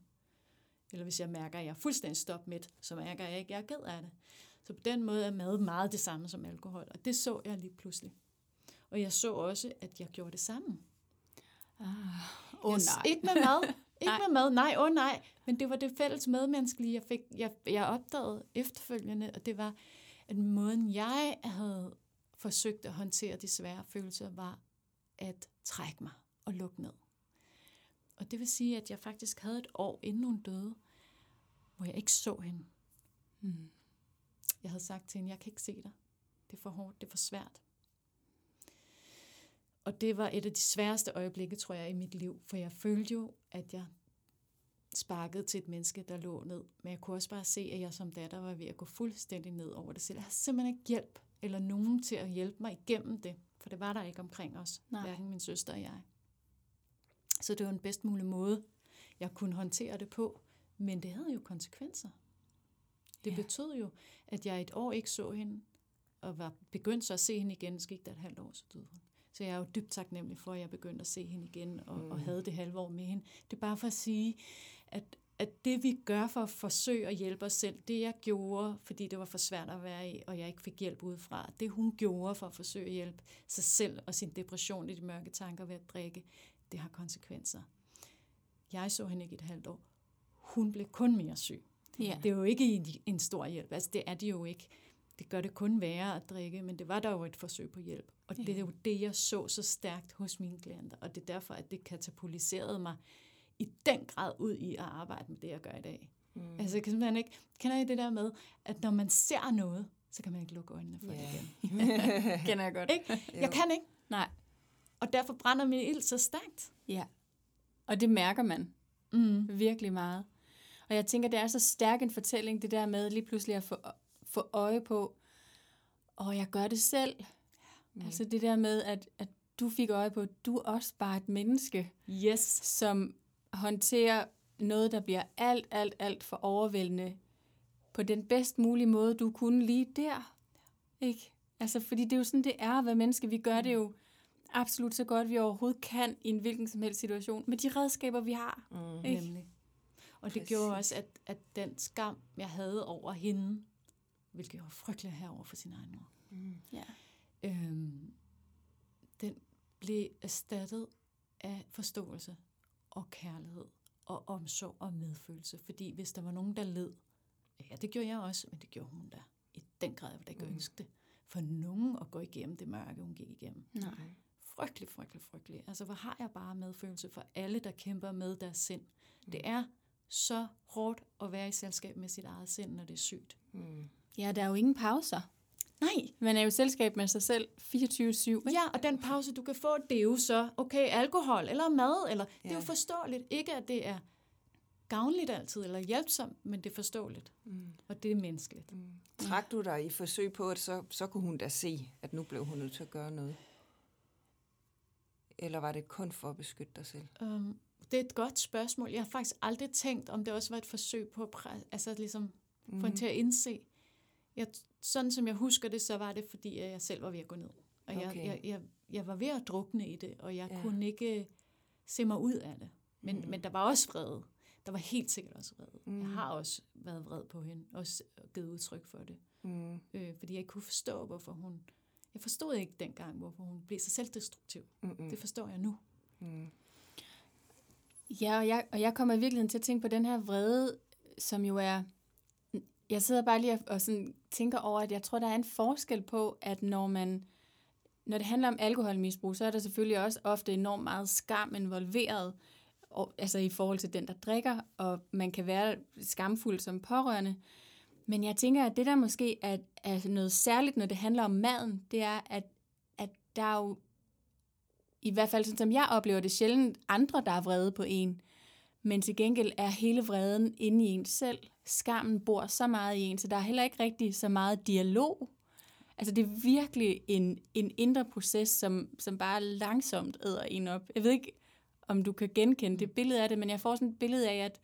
Eller hvis jeg mærker, at jeg er fuldstændig stop med, så mærker jeg ikke, at jeg er ked af det. Så på den måde er mad meget det samme som alkohol. Og det så jeg lige pludselig. Og jeg så også, at jeg gjorde det samme. Ah, oh, nej. Ikke med mad. Ikke med mad. Nej, åh oh, nej. Men det var det fælles medmenneskelige, jeg, fik, jeg, jeg opdagede efterfølgende. Og det var, at måden jeg havde forsøgt at håndtere de svære følelser, var at trække mig og lukke ned. Og det vil sige, at jeg faktisk havde et år, inden hun døde, hvor jeg ikke så hende. Mm. Jeg havde sagt til hende, jeg kan ikke se dig. Det er for hårdt, det er for svært. Og det var et af de sværeste øjeblikke, tror jeg, i mit liv. For jeg følte jo, at jeg sparkede til et menneske, der lå ned. Men jeg kunne også bare se, at jeg som datter var ved at gå fuldstændig ned over det selv. Jeg havde simpelthen ikke hjælp eller nogen til at hjælpe mig igennem det, for det var der ikke omkring os, Nej. hverken min søster og jeg. Så det var den bedst mulige måde, jeg kunne håndtere det på, men det havde jo konsekvenser. Det ja. betød jo, at jeg et år ikke så hende, og var begyndt så at se hende igen, så gik der et halvt år, så døde hun. Så jeg er jo dybt taknemmelig for, at jeg begyndte at se hende igen, og, mm. og havde det halve år med hende. Det er bare for at sige, at at det vi gør for at forsøge at hjælpe os selv, det jeg gjorde, fordi det var for svært at være i, og jeg ikke fik hjælp udefra, det hun gjorde for at forsøge at hjælpe sig selv og sin depression i de mørke tanker ved at drikke, det har konsekvenser. Jeg så hende ikke et halvt år. Hun blev kun mere syg. Ja. Det er jo ikke en, stor hjælp. Altså, det er det jo ikke. Det gør det kun værre at drikke, men det var der jo et forsøg på hjælp. Og ja. det er jo det, jeg så så stærkt hos mine klienter. Og det er derfor, at det katapultiserede mig i den grad ud i at arbejde med det, jeg gør i dag. Mm. Altså, jeg kan simpelthen ikke, kender I det der med, at når man ser noget, så kan man ikke lukke øjnene for yeah. det igen. kender jeg godt. Ikke? Jeg kan ikke. Nej. Og derfor brænder min ild så stærkt. Ja. Og det mærker man mm. virkelig meget. Og jeg tænker, det er så stærk en fortælling, det der med lige pludselig at få, få øje på, og jeg gør det selv. Mm. Altså det der med, at, at du fik øje på, at du er også bare et menneske, yes. som håndtere noget, der bliver alt, alt, alt for overvældende på den bedst mulige måde, du kunne lige der. Ikke? Altså, fordi det er jo sådan, det er at være menneske. Vi gør det jo absolut så godt, vi overhovedet kan i en hvilken som helst situation, med de redskaber, vi har. Mm. Ikke? Nemlig. Og det Præcis. gjorde også, at, at den skam, jeg havde over hende, hvilket jeg var frygtelig her over for sin egen mor, Mm. Ja. øhm, den blev erstattet af forståelse og kærlighed og omsorg og medfølelse. Fordi hvis der var nogen, der led, ja, det gjorde jeg også, men det gjorde hun da i den grad, ville da ikke Mm. ønske det. For nogen at gå igennem det mørke, hun gik igennem. Nej. Frygtelig, frygtelig, frygtelig. Altså, hvor har jeg bare medfølelse for alle, der kæmper med deres sind. Det er så hårdt at være i selskab med sit eget sind, når det er sygt. Mm. Ja, der er jo ingen pauser. Nej, Man er jo selskab med sig selv 24-7. Ikke? Ja, og den pause, du kan få, det er jo så, okay, alkohol eller mad, eller det er jo Ja. forståeligt. Ikke, at det er gavnligt altid, eller hjælpsomt, men det er forståeligt, Mm. og det er menneskeligt. Mm. Trak du dig i forsøg på, at så, så kunne hun da se, at nu blev hun nødt til at gøre noget? Eller var det kun for at beskytte dig selv? Um, det er et godt spørgsmål. Jeg har faktisk aldrig tænkt, om det også var et forsøg på at altså ligesom få Mm. hende til at indse. Jeg, sådan som jeg husker det, så var det, fordi at jeg selv var ved at gå ned. Og jeg, Okay. jeg, jeg, jeg var ved at drukne i det, og jeg Ja. kunne ikke se mig ud af det. Men, mm. men der var også vrede. Der var helt sikkert også vrede. Mm. Jeg har også været vred på hende, og givet udtryk for det. Mm. Øh, fordi jeg ikke kunne forstå, hvorfor hun... Jeg forstod ikke dengang, hvorfor hun blev så selvdestruktiv. Mm. Det forstår jeg nu. Mm. Ja, og jeg, og jeg kommer i virkeligheden til at tænke på den her vrede, som jo er... Jeg sidder bare lige og, og sådan tænker over, at jeg tror, der er en forskel på, at når man... Når det handler om alkoholmisbrug, så er der selvfølgelig også ofte enormt meget skam involveret, og, altså i forhold til den, der drikker, og man kan være skamfuld som pårørende. Men jeg tænker, at det der måske er, er noget særligt, når det handler om maden, det er, at, at der er jo i hvert fald sådan som jeg oplever det, sjældent andre, der er vrede på en. Men til gengæld er hele vreden inde i en selv. Skammen bor så meget i en, så der er heller ikke rigtig så meget dialog. Altså det er virkelig en, en indre proces, som, som bare langsomt æder en op. Jeg ved ikke, om du kan genkende det billede af det, men jeg får sådan et billede af, at,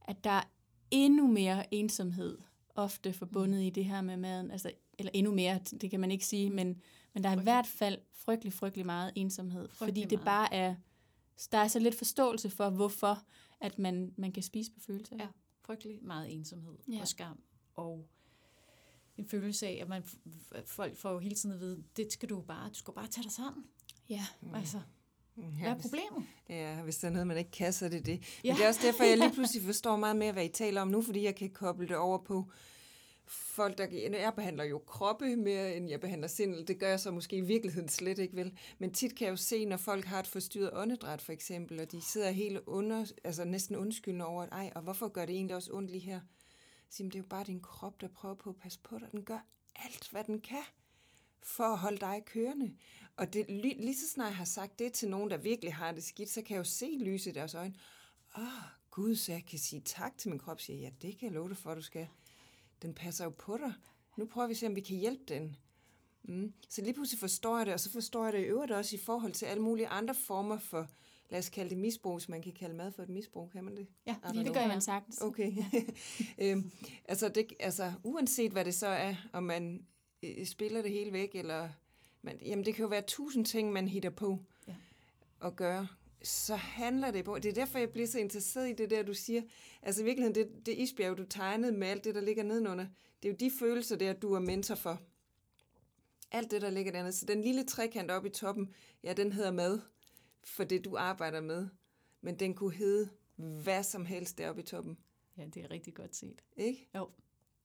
at der er endnu mere ensomhed ofte forbundet i det her med maden. Altså, eller endnu mere, det kan man ikke sige, men, men der er i hvert fald frygtelig, frygtelig meget ensomhed. Frygtelig fordi det meget. bare er, der er så lidt forståelse for, hvorfor at man, man kan spise på følelser. Ja. Frygtelig meget ensomhed Ja. ja. og skam. Og en følelse af, at man, at folk får jo hele tiden at vide, det skal du bare, du skal bare tage dig sammen. ja. Mm. Altså, Mm. hvad er problemet? Ja, hvis der er noget, man ikke kan, så er det det. Ja. Ja. Men det er også derfor, jeg lige pludselig forstår meget mere, hvad I taler om nu, fordi jeg kan koble det over på folk, der... Jeg behandler jo kroppe mere, end jeg behandler sind. Det gør jeg så måske i virkeligheden slet ikke, vel? Men tit kan jeg jo se, når folk har et forstyrret åndedræt, for eksempel, og de sidder helt under, altså næsten undskyldende over, at ej, og hvorfor gør det egentlig også ondt lige her? Så det er jo bare din krop, der prøver på at passe på dig. Den gør alt, hvad den kan for at holde dig kørende. Og det, lige, lige så snart jeg har sagt det til nogen, der virkelig har det skidt, så kan jeg jo se lyset i deres øjne. Åh, oh, Gud, så jeg kan sige tak til min krop. Siger, ja, det kan jeg love dig for, du skal. Den passer jo på dig. Nu prøver vi at se, om vi kan hjælpe den. Mm. Så lige pludselig forstår jeg det, og så forstår jeg det i øvrigt også i forhold til alle mulige andre former for, lad os kalde det misbrug, hvis man kan kalde mad for et misbrug, kan man det? Ja, det know. gør man sagtens. Okay. øhm, altså, det, altså, uanset hvad det så er, om man øh, spiller det hele væk, eller man, jamen, det kan jo være tusind ting, man hitter på Ja. at gøre. Så handler det på, det er derfor, jeg bliver så interesseret i det der, du siger. Altså i virkeligheden, det, det isbjerg, du tegnede med alt det, der ligger nedenunder, det er jo de følelser der, du er mentor for. Alt det, der ligger dernede. Så den lille trekant oppe i toppen, ja, den hedder mad, for det, du arbejder med. Men den kunne hedde hvad som helst deroppe i toppen. Ja, det er rigtig godt set. Ikke?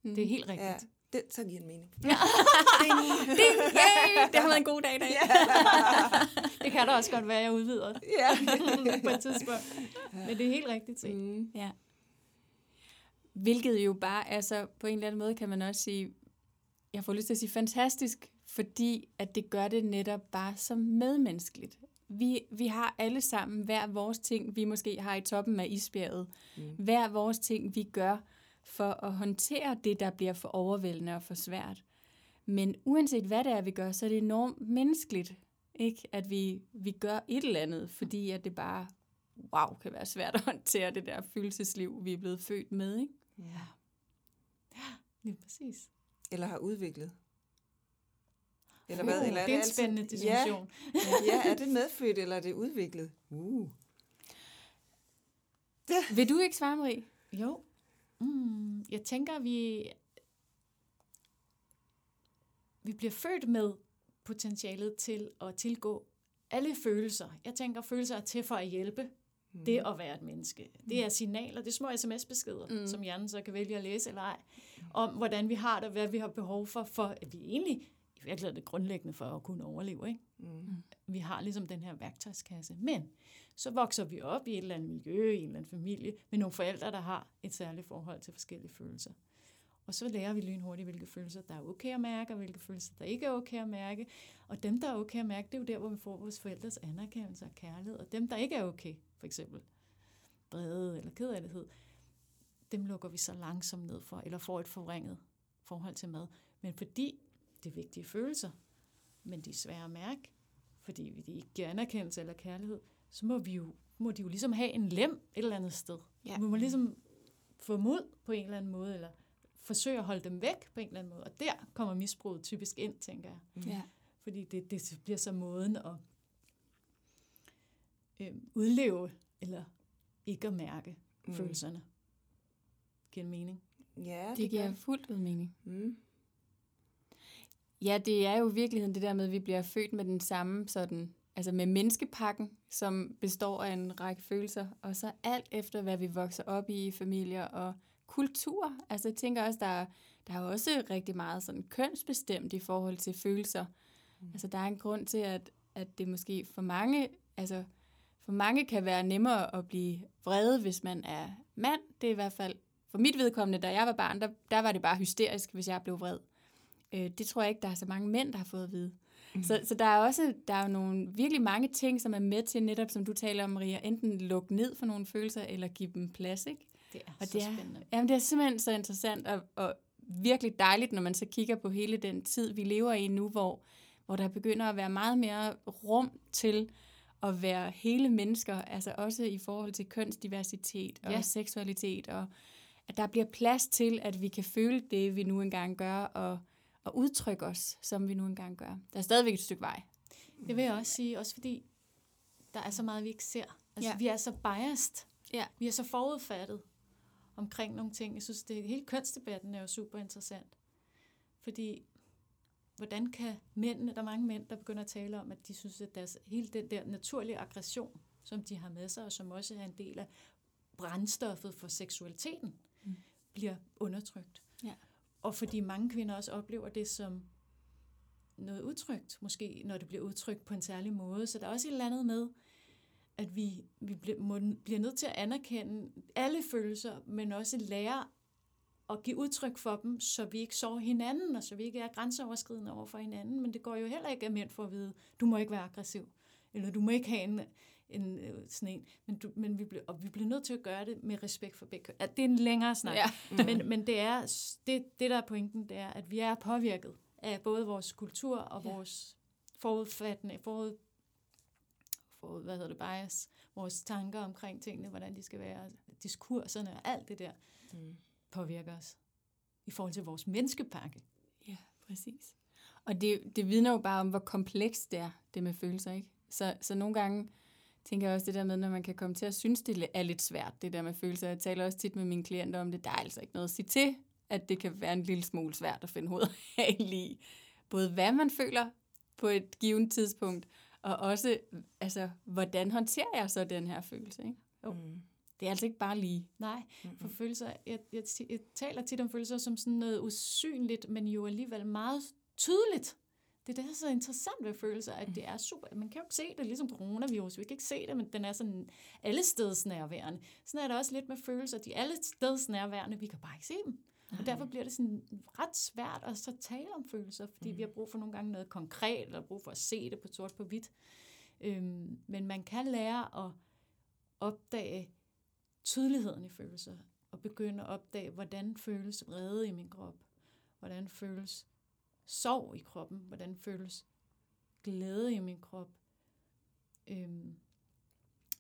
Mm. Det er helt rigtigt. Ja, det, så giver det mening. Ding! Yay! Det har været en god dag i dag. Det kan da også godt være, at jeg udvider Ja. på et tidspunkt. Men det er helt rigtigt set. Mm. Ja. Hvilket jo bare, altså på en eller anden måde kan man også sige, jeg får lyst til at sige fantastisk, fordi at det gør det netop bare så medmenneskeligt. Vi, vi har alle sammen hver vores ting, vi måske har i toppen af isbjerget. Mm. Hver vores ting, vi gør for at håndtere det, der bliver for overvældende og for svært. Men uanset hvad det er, vi gør, så er det enormt menneskeligt, ikke? at vi, vi gør et eller andet, fordi at det bare, wow, kan være svært at håndtere det der følelsesliv, vi er blevet født med. Ikke? Ja. Ja, lige præcis. Eller har udviklet. Eller hvad? Uh, Eller det er en altid- spændende diskussion. Ja, ja, er det medfødt, eller er det udviklet? Uh. Vil du ikke svare, Marie? Jo. Mm, jeg tænker, vi, vi bliver født med potentialet til at tilgå alle følelser. Jeg tænker, følelser er til for at hjælpe mm. det at være et menneske. Det er signaler, det er små sms-beskeder, mm. som hjernen så kan vælge at læse eller ej, om hvordan vi har det, hvad vi har behov for, for at vi egentlig i virkeligheden er det grundlæggende for at kunne overleve. Ikke? Mm. Vi har ligesom den her værktøjskasse. Men så vokser vi op i et eller andet miljø, i en eller anden familie, med nogle forældre, der har et særligt forhold til forskellige følelser. Og så lærer vi lynhurtigt, hvilke følelser, der er okay at mærke, og hvilke følelser, der ikke er okay at mærke. Og dem, der er okay at mærke, det er jo der, hvor vi får vores forældres anerkendelse og kærlighed. Og dem, der ikke er okay, for eksempel vrede eller kedelighed, dem lukker vi så langsomt ned for, eller får et forringet forhold til mad. Men fordi det er vigtige følelser, men de er svære at mærke, fordi de ikke giver anerkendelse eller kærlighed, så må, vi jo, må de jo ligesom have en lem et eller andet sted. Ja. Vi må ligesom få mod på en eller anden måde, eller forsøge at holde dem væk på en eller anden måde. Og der kommer misbruget typisk ind, tænker jeg. Ja. Fordi det, det bliver så måden at øh, udleve, eller ikke at mærke mm. følelserne. Giver det mening? Ja, Det det giver fuldt ud mening. Mm. Ja, det er jo i virkeligheden det der med, at vi bliver født med den samme sådan, altså med menneskepakken, som består af en række følelser, og så alt efter, hvad vi vokser op i, familier og kultur. Altså jeg tænker også, der er, der er også rigtig meget sådan kønsbestemt i forhold til følelser. Mm. Altså der er en grund til, at, at det måske for mange, altså for mange kan være nemmere at blive vrede, hvis man er mand. Det er i hvert fald, for mit vedkommende, da jeg var barn, der, der var det bare hysterisk, hvis jeg blev vred. Øh, det tror jeg ikke, der er så mange mænd, der har fået at vide. Mm. Så, så der er også der er jo nogle virkelig mange ting, som er med til netop, som du taler om, Maria, enten lukke ned for nogle følelser, eller give dem plads, ikke? Det er Og så det er, spændende. jamen, det er simpelthen så interessant og, og virkelig dejligt, når man så kigger på hele den tid, vi lever i nu, hvor, hvor der begynder at være meget mere rum til at være hele mennesker, altså også i forhold til kønsdiversitet og ja. seksualitet, og at der bliver plads til, at vi kan føle det, vi nu engang gør, og, og udtrykke os, som vi nu engang gør. Der er stadigvæk et stykke vej. Det vil jeg også sige, også fordi der er så meget, vi ikke ser. Altså. Ja. vi er så biased. Ja. Vi er så forudfattet omkring nogle ting. Jeg synes, det hele kønsdebatten er jo super interessant. Fordi, hvordan kan mændene, der er mange mænd, der begynder at tale om, at de synes, at deres, hele den der naturlige aggression, som de har med sig, og som også er en del af brændstoffet for seksualiteten, mm. bliver undertrykt. Og fordi mange kvinder også oplever det som noget udtrykt, måske når det bliver udtrykt på en særlig måde. Så der er også et eller andet med, at vi, vi bliver, bliver nødt til at anerkende alle følelser, men også lære at give udtryk for dem, så vi ikke sår hinanden, og så vi ikke er grænseoverskridende over for hinanden. Men det går jo heller ikke af mænd for at vide, du må ikke være aggressiv, eller du må ikke have en, en øh, sådan en. Men, du, men vi, bliver, og vi bliver nødt til at gøre det med respekt for begge. Ja, det er en længere snak. Ja. men, men det er det, det, der er pointen, det er, at vi er påvirket af både vores kultur og Ja. vores forudfattende, forud, forud, hvad hedder det, bias, vores tanker omkring tingene, hvordan de skal være, diskurserne og alt det der, Mm. påvirker os i forhold til vores menneskepakke. Ja, præcis. Og det, det vidner jo bare om, hvor komplekst det er, det med følelser, ikke? Så, så nogle gange tænker også det der med, når man kan komme til at synes, det er lidt svært, det der med følelser. Jeg taler også tit med mine klienter om det. Der er altså ikke noget at sige til, at det kan være en lille smule svært at finde hovedet i. Både hvad man føler på et givet tidspunkt, og også, altså, hvordan håndterer jeg så den her følelse, ikke? Jo. Mm. Det er altså ikke bare lige. Nej, for følelser, jeg, jeg, jeg taler tit om følelser som sådan noget usynligt, men jo alligevel meget tydeligt. Det er det, der er så interessant ved følelser, at det er super. Man kan jo ikke se det, ligesom coronavirus. Vi kan ikke se det, men den er sådan alle steds nærværende. Sådan er det også lidt med følelser. De er alle steds nærværende, vi kan bare ikke se dem. Og derfor bliver det sådan ret svært at så tale om følelser, fordi vi har brug for nogle gange noget konkret, eller brug for at se det på sort på hvidt. Øhm, men man kan lære at opdage tydeligheden i følelser, og begynde at opdage, hvordan føles vrede i min krop, hvordan føles sorg i kroppen, hvordan føles glæde i min krop, øhm,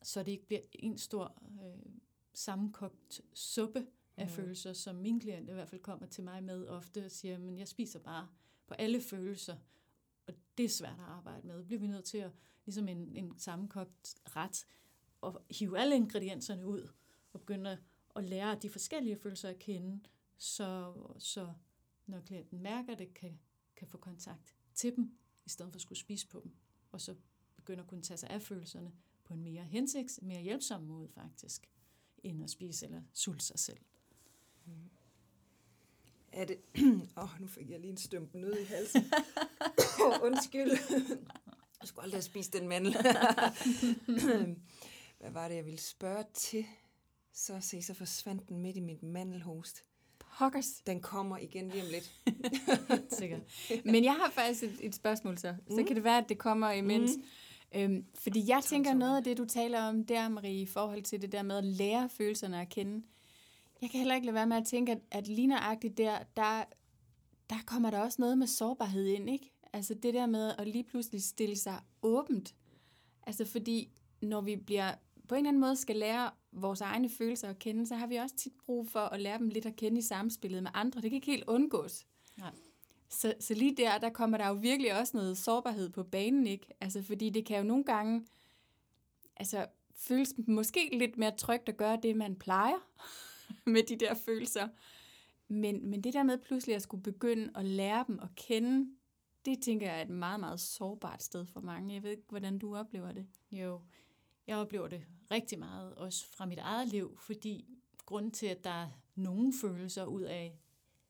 så det ikke bliver en stor øh, sammenkogt suppe af Mm. følelser, som min klient i hvert fald kommer til mig med ofte og siger, men jeg spiser bare på alle følelser, og det er svært at arbejde med. Bliver vi nødt til at, ligesom en, en sammenkogt ret, at hive alle ingredienserne ud og begynde at lære de forskellige følelser at kende, så, så når klienten mærker det, kan, kan få kontakt til dem, i stedet for at skulle spise på dem, og så begynder at kunne tage sig af følelserne på en mere hensigts, mere hjælpsom måde faktisk, end at spise eller sulte sig selv. Er det... Åh, oh, nu fik jeg lige en stumpen ud i halsen. Undskyld. Jeg skulle aldrig have spist den mandel. Hvad var det, jeg ville spørge til? Så se, så forsvandt den midt i mit mandelhost. Pokkers. Den kommer igen lige om lidt. Sikkert. Men jeg har faktisk et, et spørgsmål så. Så Mm. kan det være, at det kommer imens. Mm. Øhm, fordi jeg tænker noget af det, du taler om der, Marie, i forhold til det der med at lære følelserne at kende. Jeg kan heller ikke lade være med at tænke, at, at lige nøjagtigt der, der, der kommer der også noget med sårbarhed ind, ikke? Altså det der med at lige pludselig stille sig åbent. Altså fordi, når vi bliver på en eller anden måde skal lære vores egne følelser at kende, så har vi også tit brug for at lære dem lidt at kende i samspillet med andre. Det kan ikke helt undgås. Nej. Så, så lige der, der kommer der jo virkelig også noget sårbarhed på banen, ikke? Altså, fordi det kan jo nogle gange, altså, føles måske lidt mere trygt at gøre det, man plejer med de der følelser. Men, men det der med pludselig at skulle begynde at lære dem at kende, det tænker jeg er et meget, meget sårbart sted for mange. Jeg ved ikke, hvordan du oplever det. Jo, jeg oplever det rigtig meget, også fra mit eget liv, fordi grunden til, at der er nogle følelser ud af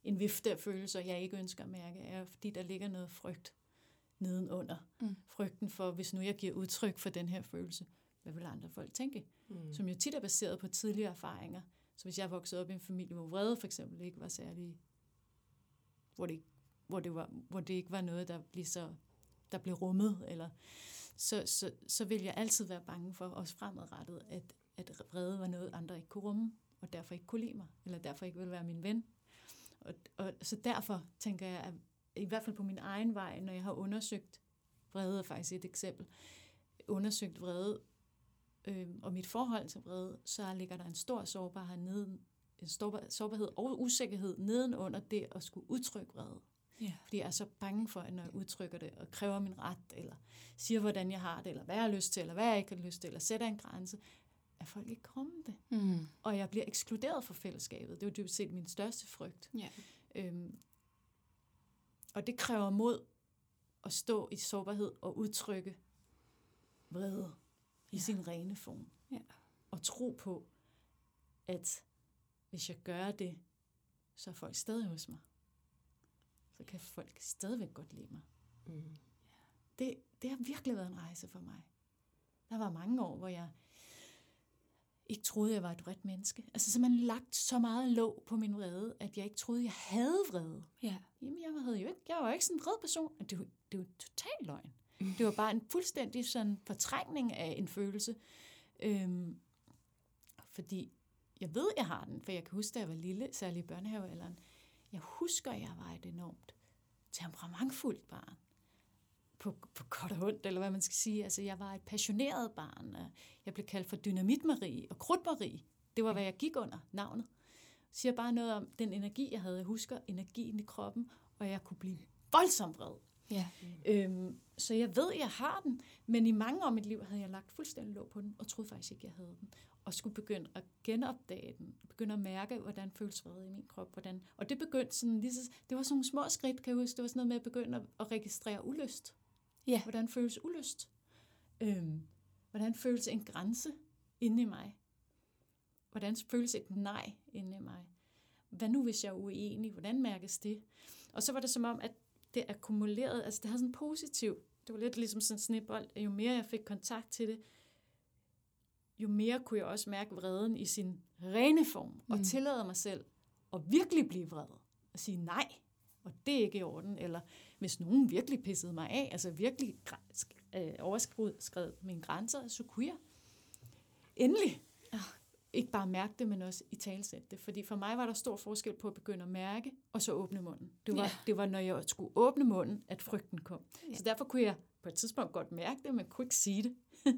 en vifte af følelser, jeg ikke ønsker at mærke, er fordi der ligger noget frygt nedenunder. Mm. Frygten for, hvis nu jeg giver udtryk for den her følelse, hvad vil andre folk tænke? Mm. Som jo tit er baseret på tidligere erfaringer. Så hvis jeg voksede op i en familie, hvor vrede for eksempel ikke var særlig, hvor det, hvor det, var, hvor det ikke var noget, der blev, så, der blev rummet, eller, så, så, så vil jeg altid være bange for, også fremadrettet, at, at vrede var noget, andre ikke kunne rumme, og derfor ikke kunne lide mig, eller derfor ikke ville være min ven. Og, og så derfor tænker jeg, at i hvert fald på min egen vej, når jeg har undersøgt vrede, er faktisk et eksempel, undersøgt vrede øh, og mit forhold til vrede, så ligger der en stor sårbarhed neden, en stor, sårbarhed og usikkerhed nedenunder det at skulle udtrykke vrede. Ja. Fordi jeg er så bange for, at når jeg udtrykker det og kræver min ret, eller siger, hvordan jeg har det, eller hvad jeg har lyst til, eller hvad jeg ikke har lyst til, eller sætter en grænse, at folk ikke kommer det. Mm. Og jeg bliver ekskluderet fra fællesskabet. Det er jo dybest set min største frygt. Ja. Øhm, og det kræver mod at stå i sårbarhed og udtrykke vrede i Ja. sin rene form. Ja. Og tro på, at hvis jeg gør det, så er folk stadig hos mig. Så kan folk stadigvæk godt lide mig. Mm. Det, det har virkelig været en rejse for mig. Der var mange år, hvor jeg ikke troede, jeg var et vredt menneske. Altså simpelthen lagt så meget låg på min vrede, at jeg ikke troede, jeg havde vrede. Ja. Jamen, jeg havde jo ikke, jeg var jo ikke sådan en vred person. Det jo, det jo total løgn. Det var bare en fuldstændig sådan fortrængning af en følelse. Øhm, fordi jeg ved, jeg har den, for jeg kan huske, da jeg var lille, særligt i børnehavealderen. Jeg husker, jeg var et enormt temperamentfuldt barn. På, på godt og ondt, eller hvad man skal sige. Altså, jeg var et passioneret barn. Jeg blev kaldt for Dynamit-Marie og Krudt-Marie. Det var, hvad jeg gik under navnet. Det siger bare noget om den energi, jeg havde. Jeg husker energien i kroppen, og jeg kunne blive voldsomt vred. Ja. Øhm, så jeg ved, jeg har den, men i mange år af mit liv havde jeg lagt fuldstændig låg på den, og troede faktisk ikke, jeg havde den. Og skulle begynde at genopdage den, begynde at mærke, hvordan føles vrede i min krop. Hvordan, og det begyndte sådan, lige så, det var sådan nogle små skridt, kan jeg huske, det var sådan noget med at begynde at, at registrere ulyst. Ja. Hvordan føles ulyst? Øhm, hvordan føles en grænse inde i mig? Hvordan føles et nej inde i mig? Hvad nu, hvis jeg er uenig? Hvordan mærkes det? Og så var det som om, at det akkumulerede, altså det havde sådan en positiv, det var lidt ligesom sådan en snibbold, at jo mere jeg fik kontakt til det, jo mere kunne jeg også mærke vreden i sin rene form, og Mm. tillade mig selv at virkelig blive vred, og sige nej, og det er ikke i orden, eller hvis nogen virkelig pissede mig af, altså virkelig øh, overskred mine grænser, så kunne jeg endelig ikke bare mærke det, men også i talsætte det. Fordi for mig var der stor forskel på at begynde at mærke, og så åbne munden. Det var, Ja. det var når jeg skulle åbne munden, at frygten kom. Ja. Så derfor kunne jeg på et tidspunkt godt mærke det, men kunne ikke sige det.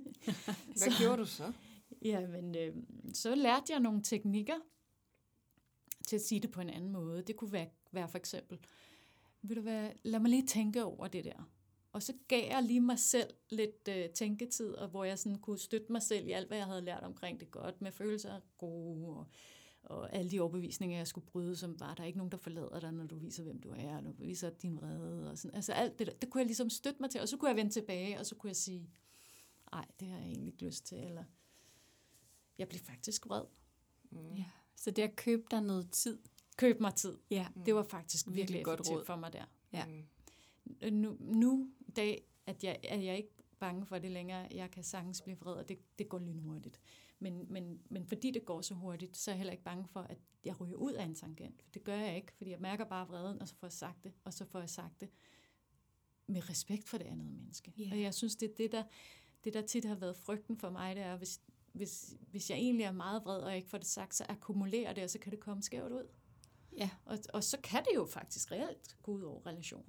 Hvad gjorde du så? Ja, men øh, så lærte jeg nogle teknikker til at sige det på en anden måde. Det kunne være, være for eksempel, vil du være, lad mig lige tænke over det der. Og så gav jeg lige mig selv lidt øh, tænketid, og hvor jeg sådan kunne støtte mig selv i alt, hvad jeg havde lært omkring det godt, med følelser gode, og, og alle de overbevisninger, jeg skulle bryde, som var, der er ikke nogen, der forlader dig, når du viser, hvem du er, når du viser din vrede, og sådan. Altså alt det der, det kunne jeg ligesom støtte mig til, og så kunne jeg vende tilbage, og så kunne jeg sige, nej, det har jeg egentlig ikke lyst til, eller jeg blev faktisk vred. Mm. Ja. Så det at købe dig noget tid. Køb mig tid. Ja. Det var faktisk virkelig, godt effektivt råd. for mig der. Ja. Nu, nu i dag, at jeg, er jeg ikke bange for det længere. Jeg kan sagtens blive vred, og det, det går lynhurtigt. Men, men, men fordi det går så hurtigt, så er jeg heller ikke bange for, at jeg ryger ud af en tangent. For det gør jeg ikke, fordi jeg mærker bare vreden, og så får jeg sagt det, og så får jeg sagt det med respekt for det andet menneske. Ja. Og jeg synes, det er det, der, det, der tit har været frygten for mig, det er, hvis, hvis, hvis jeg egentlig er meget vred, og jeg ikke får det sagt, så akkumulerer det, og så kan det komme skævt ud. Ja. Og, og så kan det jo faktisk reelt gå ud over relation.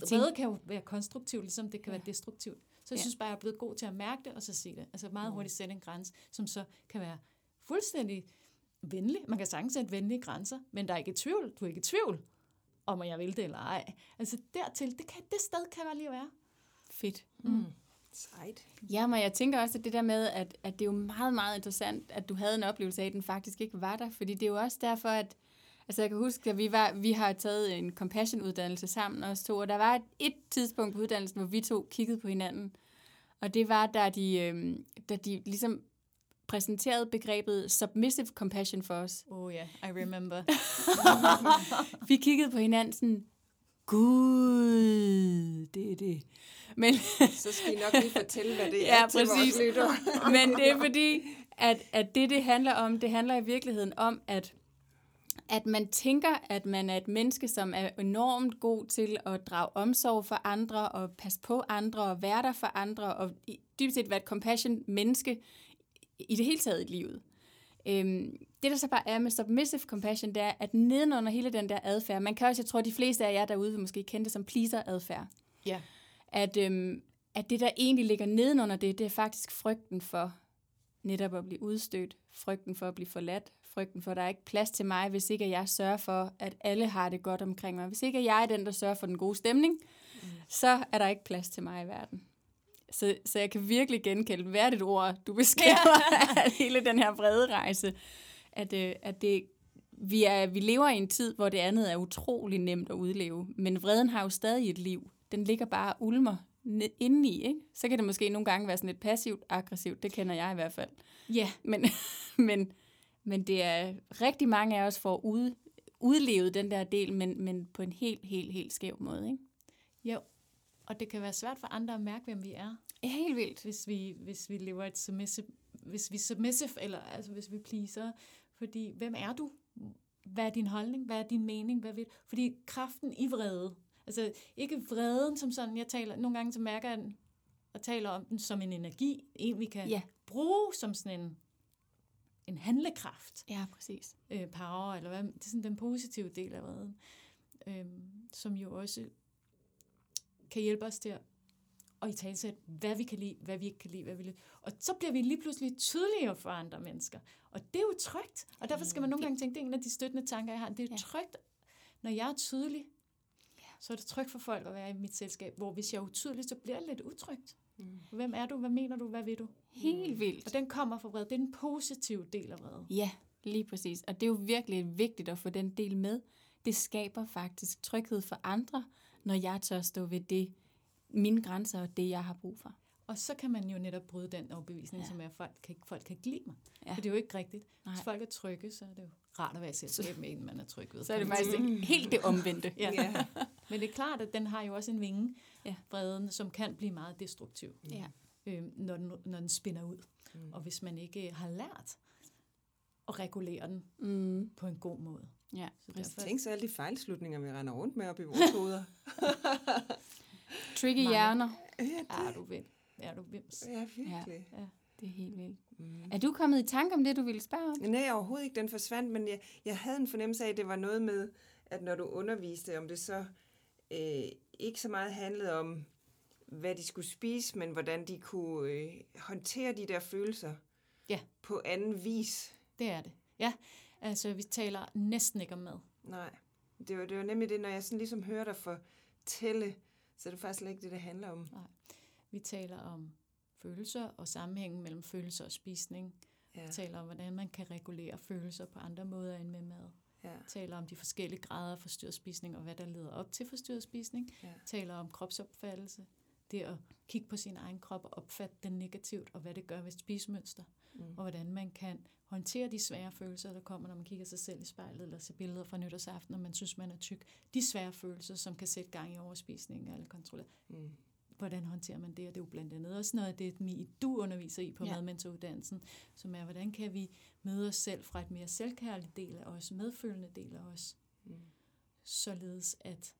Jeg Vrede kan jo være konstruktivt, ligesom det kan Ja. være destruktivt. Så jeg Ja. synes bare, jeg er blevet god til at mærke det, og så sige det. Altså meget hurtigt sætte en grænse, som så kan være fuldstændig venlig. Man kan sagtens sætte venlige grænser, men der er ikke tvivl. Du er ikke i tvivl, om jeg vil det eller ej. Altså dertil, det, kan, det sted kan bare lige være. Fedt. Mm. Sejt. Ja, men jeg tænker også, at det der med, at, at det er jo meget, meget interessant, at du havde en oplevelse af, at den faktisk ikke var der. Fordi det er jo også derfor, at altså jeg kan huske, at vi, var, vi har taget en compassion-uddannelse sammen, os to, og der var et, et tidspunkt på uddannelsen, hvor vi to kiggede på hinanden. Og det var, da de, øh, da de ligesom præsenterede begrebet submissive compassion for os. Oh ja, yeah, I remember. Vi kiggede på hinanden sådan, Gud, det er det. Men, Så skal I nok lige fortælle, hvad det er Ja, til præcis. vores lyttere. Men det er fordi, at, at det, det handler om, det handler i virkeligheden om, at, at man tænker, at man er et menneske, som er enormt god til at drage omsorg for andre, og passe på andre, og være der for andre, og dybest set være et compassion-menneske i det hele taget i livet. Øhm, det, der så bare er med submissive compassion, det er, at nedenunder hele den der adfærd, man kan også, jeg tror, de fleste af jer derude vil måske kende det som pleaser-adfærd, ja. at, øhm, at det, der egentlig ligger nedenunder det, det er faktisk frygten for netop at blive udstødt, frygten for at blive forladt, frygten for, at der er ikke plads til mig, hvis ikke jeg sørger for, at alle har det godt omkring mig. Hvis ikke jeg er den, der sørger for den gode stemning, mm. så er der ikke plads til mig i verden. Så, så jeg kan virkelig genkende hvert et ord, du beskriver af hele den her brede rejse. At, øh, at det, vi, er, vi lever i en tid, hvor det andet er utrolig nemt at udleve, men vreden har jo stadig et liv. Den ligger bare og ulmer indeni, ikke? Så kan det måske nogle gange være sådan lidt passivt, aggressivt, det kender jeg i hvert fald. Ja, Men, men, men det er rigtig mange af os får ud, udlevet den der del, men, men på en helt, helt, helt skæv måde, ikke? jo. Og det kan være svært for andre at mærke, hvem vi er. Helt vildt. hvis vi, hvis vi lever et submissive, hvis vi submissive, eller altså hvis vi pleaser, fordi hvem er du? Hvad er din holdning? Hvad er din mening? Hvad vil, fordi kraften i vrede, altså ikke vreden som sådan, jeg taler, nogle gange så mærker jeg den, og taler om den som en energi, en vi kan Ja. bruge som sådan en, en handlekraft, Ja, præcis. øh, power, eller hvad, det er sådan den positive del af vreden, øh, som jo også kan hjælpe os til at i talsæt, hvad vi kan lide, hvad vi ikke kan lide, hvad vi lide. Og så bliver vi lige pludselig tydeligere for andre mennesker. Og det er jo trygt. Og derfor skal man nogle gange tænke, det er en af de støttende tanker, jeg har. Det er jo Ja. trygt, når jeg er tydelig, så er det trygt for folk at være i mit selskab. Hvor hvis jeg er utydelig, så bliver det lidt utrygt. Mm. Hvem er du? Hvad mener du? Hvad vil du? Helt vildt. Og den kommer fra vrede. Det er den positive del af vrede. Ja, lige præcis. Og det er jo virkelig vigtigt at få den del med. Det skaber faktisk tryghed for andre, når jeg tør stå ved det, mine grænser og det, jeg har brug for. Og så kan man jo netop bryde den overbevisning, Ja. som er, at folk kan, folk kan ikke lide mig. Ja. For det er jo ikke rigtigt. Nej. Hvis folk er trygge, så er det jo rart at være i selskab med en, man er tryg ved. Så er det faktisk ikke helt det omvendte. Ja. Ja. Men det er klart, at den har jo også en vinge, Ja. ja. vreden, som kan blive meget destruktiv, Ja. øh, når, den, når den spinner ud. Mm. Og hvis man ikke har lært at regulere den Mm, på en god måde. ja, Så derfor, Tænk så alle de fejlslutninger, vi render rundt med op i vores hoveder. Tricky Mange. hjerner. ja, det, er du vel, er du vims. ja, virkelig. Det er helt vildt. Mm. Er du kommet i tanke om det, du ville spørge om? Nej, overhovedet ikke. Den forsvandt, men jeg, jeg havde en fornemmelse af, at det var noget med, at når du underviste, om det så øh, ikke så meget handlede om, hvad de skulle spise, men hvordan de kunne øh, håndtere de der følelser Ja. på anden vis. Det er det. Ja, altså vi taler næsten ikke om mad. Nej, det var, det var nemlig det, når jeg sådan ligesom hører dig fortælle, Så det er faktisk slet ikke det, det handler om. Nej. Vi taler om følelser og sammenhængen mellem følelser og spisning. Ja. Taler om, hvordan man kan regulere følelser på andre måder end med mad. Ja. Taler om de forskellige grader af forstyrret spisning, og hvad der leder op til forstyrret spisning. Ja. Taler om kropsopfattelse. Det at kigge på sin egen krop og opfatte den negativt, og hvad det gør ved spisemønster. Mm. Og hvordan man kan håndtere de svære følelser, der kommer, når man kigger sig selv i spejlet, eller ser billeder fra nytårsaften, når man synes, man er tyk. De svære følelser, som kan sætte gang i overspisning eller kontrollere. Mm. Hvordan håndterer man det? Og det er jo blandt andet også noget af det, Mi, du underviser i på Ja. madmentoruddannelsen, som er, hvordan kan vi møde os selv fra et mere selvkærligt del af os, medfølende del af os, Mm. således at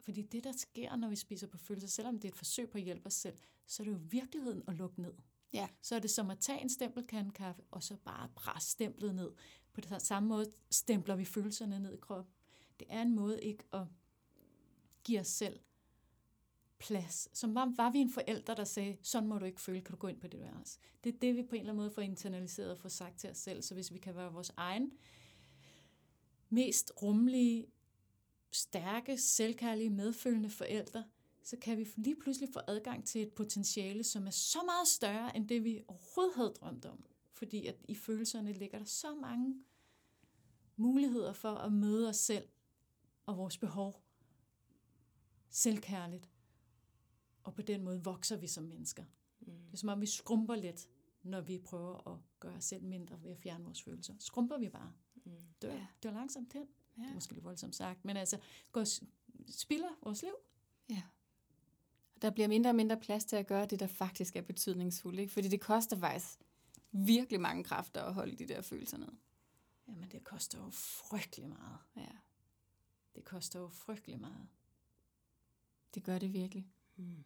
fordi det, der sker, når vi spiser på følelser, selvom det er et forsøg på at hjælpe os selv, så er det jo virkeligheden at lukke ned. Ja. Så er det som at tage en stempelkande kaffe, og så bare presse stemplet ned. På den samme måde stempler vi følelserne ned i kroppen. Det er en måde ikke at give os selv plads. Som var, var vi en forælder, der sagde, sådan må du ikke føle, kan du gå ind på det værelse. Det er det, vi på en eller anden måde får internaliseret og får sagt til os selv. Så hvis vi kan være vores egen mest rummelige, stærke, selvkærlige, medfølende forældre, så kan vi lige pludselig få adgang til et potentiale, som er så meget større, end det vi overhovedet havde drømt om. Fordi at i følelserne ligger der så mange muligheder for at møde os selv og vores behov selvkærligt. Og på den måde vokser vi som mennesker. Mm. Det er som om, vi skrumper lidt, når vi prøver at gøre os selv mindre ved at fjerne vores følelser. Skrumper vi bare. Mm. Dør, Ja. dør langsomt hen. Ja. Det er måske lidt voldsomt sagt, men altså, går, spilder vores liv. Ja. Og Der bliver mindre og mindre plads til at gøre det, der faktisk er betydningsfuldt. Ikke? Fordi det koster faktisk virkelig mange kræfter at holde de der følelser ned. Jamen, det koster jo frygtelig meget. Ja, Det koster jo frygtelig meget. det gør det virkelig. Mm.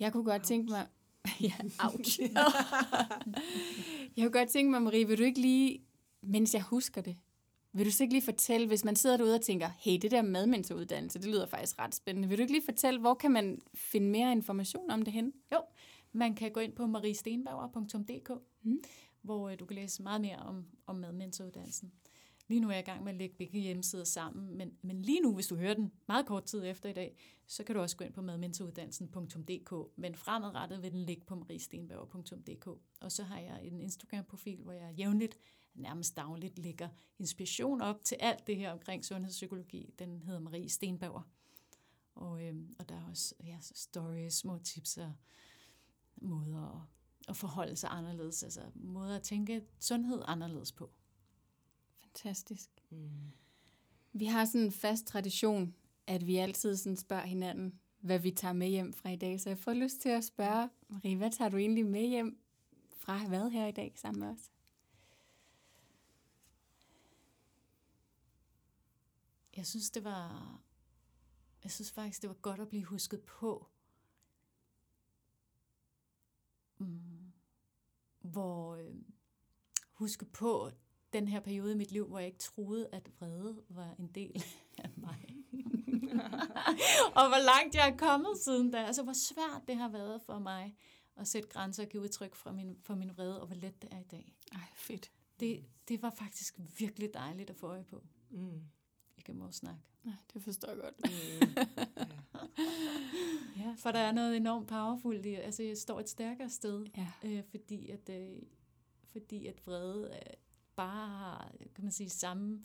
Jeg kunne godt tænke mig... ja, ouch. jeg kunne godt tænke mig, Marie, vil du ikke lige, mens jeg husker det, vil du så ikke lige fortælle, hvis man sidder derude og tænker, hey, det der madmentoruddannelse, det lyder faktisk ret spændende. Vil du ikke lige fortælle, hvor kan man finde mere information om det hen? Man kan gå ind på mariestenbauer.dk, mm. hvor øh, du kan læse meget mere om, om madmentoruddannelsen. Lige nu er jeg i gang med at lægge begge hjemmesider sammen, men, men lige nu, hvis du hører den meget kort tid efter i dag, så kan du også gå ind på madmentoruddannelsen.dk, men fremadrettet vil den ligge på mariestenbauer.dk. Og så har jeg en Instagram-profil, hvor jeg jævnligt, nærmest dagligt, lægger inspiration op til alt det her omkring sundhedspsykologi. Den hedder Marie Stenbauer. Og, øh, og der er også ja, stories, små tips og måder at, at forholde sig anderledes, altså måder at tænke sundhed anderledes på. Fantastisk. Mm. Vi har sådan en fast tradition, at vi altid sådan spørger hinanden, hvad vi tager med hjem fra i dag. Så jeg får lyst til at spørge, Marie, hvad tager du egentlig med hjem fra at have været her i dag sammen med os? Jeg synes, det var, jeg synes faktisk, det var godt at blive husket på, mm, hvor øh, huske på den her periode i mit liv, hvor jeg ikke troede, at vrede var en del af mig. og hvor langt jeg er kommet siden da. Altså, hvor svært det har været for mig at sætte grænser og give udtryk for min, for min vrede, og hvor let det er i dag. Ej, fedt. Det, det var faktisk virkelig dejligt at få øje på Mm. igennem vores snak. Nej, det forstår jeg godt. Mm. Ja, for der er noget enormt powerfult i, altså jeg står et stærkere sted, Ja. øh, fordi at, øh, fordi at vrede øh, bare har, kan man sige, samme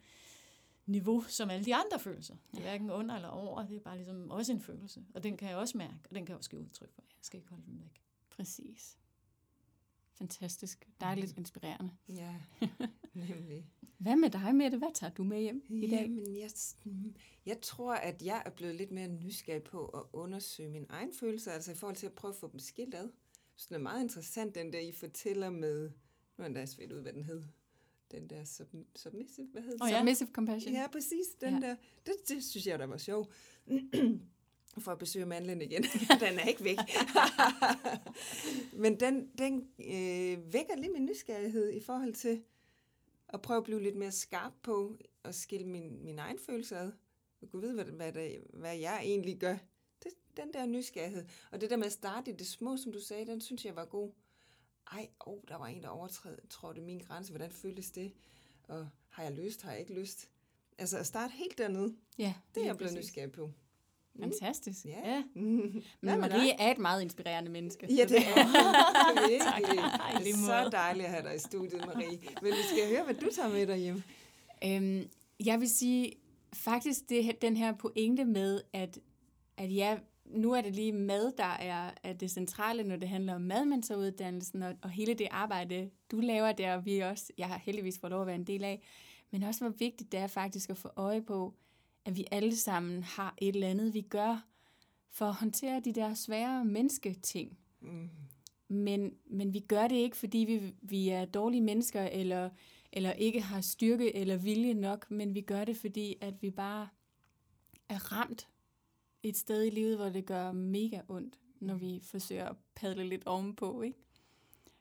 niveau som alle de andre følelser. Det er hverken under eller over, det er bare ligesom også en følelse. Og den kan jeg også mærke, og den kan jeg også give udtryk for. Jeg skal ikke holde den væk. Præcis. Fantastisk. Dejligt inspirerende. Ja, nemlig. Hvad med dig, Mette? Hvad tager du med hjem i dag? Jamen, jeg, jeg tror, at jeg er blevet lidt mere nysgerrig på at undersøge mine egne følelser, altså i forhold til at prøve at få dem skilt ad. Så det er meget interessant, den der, I fortæller med, nu er jeg svært ud, hvad den hed. Den der sub, submissive, hvad hed den? Åh, ja. Submissive compassion. Ja, præcis. Den Ja. der. Det, det synes jeg, der var sjov. For at besøge mandlen igen. den er ikke væk. Men den, den øh, vækker lige min nysgerrighed i forhold til at prøve at blive lidt mere skarp på at skille min, min egen følelse ad. Jeg kunne vide, hvad, hvad, det, hvad jeg egentlig gør. Det, den der nysgerrighed. Og det der med at starte i det små, som du sagde, den synes jeg var god. Ej, oh, der var en, der overtrådte min grænse. Hvordan føltes det? Og har jeg lyst? Har jeg ikke lyst? Altså at starte helt dernede, ja det er jeg blevet nysgerrig på. Fantastisk. Ja. Ja. Men Hvad Marie er et meget inspirerende menneske. Ja, det er virkelig. Tak. Det er så dejligt at have dig i studiet, Marie. Men vi skal høre, hvad du tager med dig hjem. Øhm, jeg vil sige, faktisk det, den her pointe med, at, at ja, nu er det lige mad, der er, er det centrale, når det handler om madmentoruddannelsen og, og hele det arbejde, du laver der, og vi også, jeg har heldigvis fået lov at være en del af, men også hvor vigtigt det er faktisk at få øje på, at vi alle sammen har et eller andet, vi gør for at håndtere de der svære mennesketing. Mm. Men, men vi gør det ikke, fordi vi, vi er dårlige mennesker, eller, eller ikke har styrke eller vilje nok, men vi gør det, fordi at vi bare er ramt et sted i livet, hvor det gør mega ondt, når vi forsøger at padle lidt ovenpå. Ikke?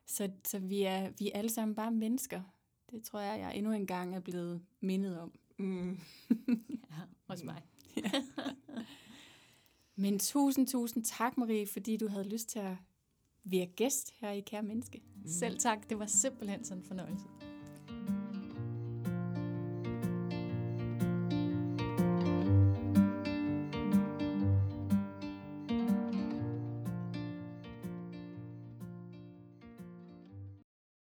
Så, så vi, er, vi er alle sammen bare mennesker. Det tror jeg, jeg endnu en gang er blevet mindet om. Mm. Ja, også mig. Men tusind, tusind tak, Marie, fordi du havde lyst til at være gæst her i Kære Menneske. Selv tak. Det var simpelthen sådan en fornøjelse.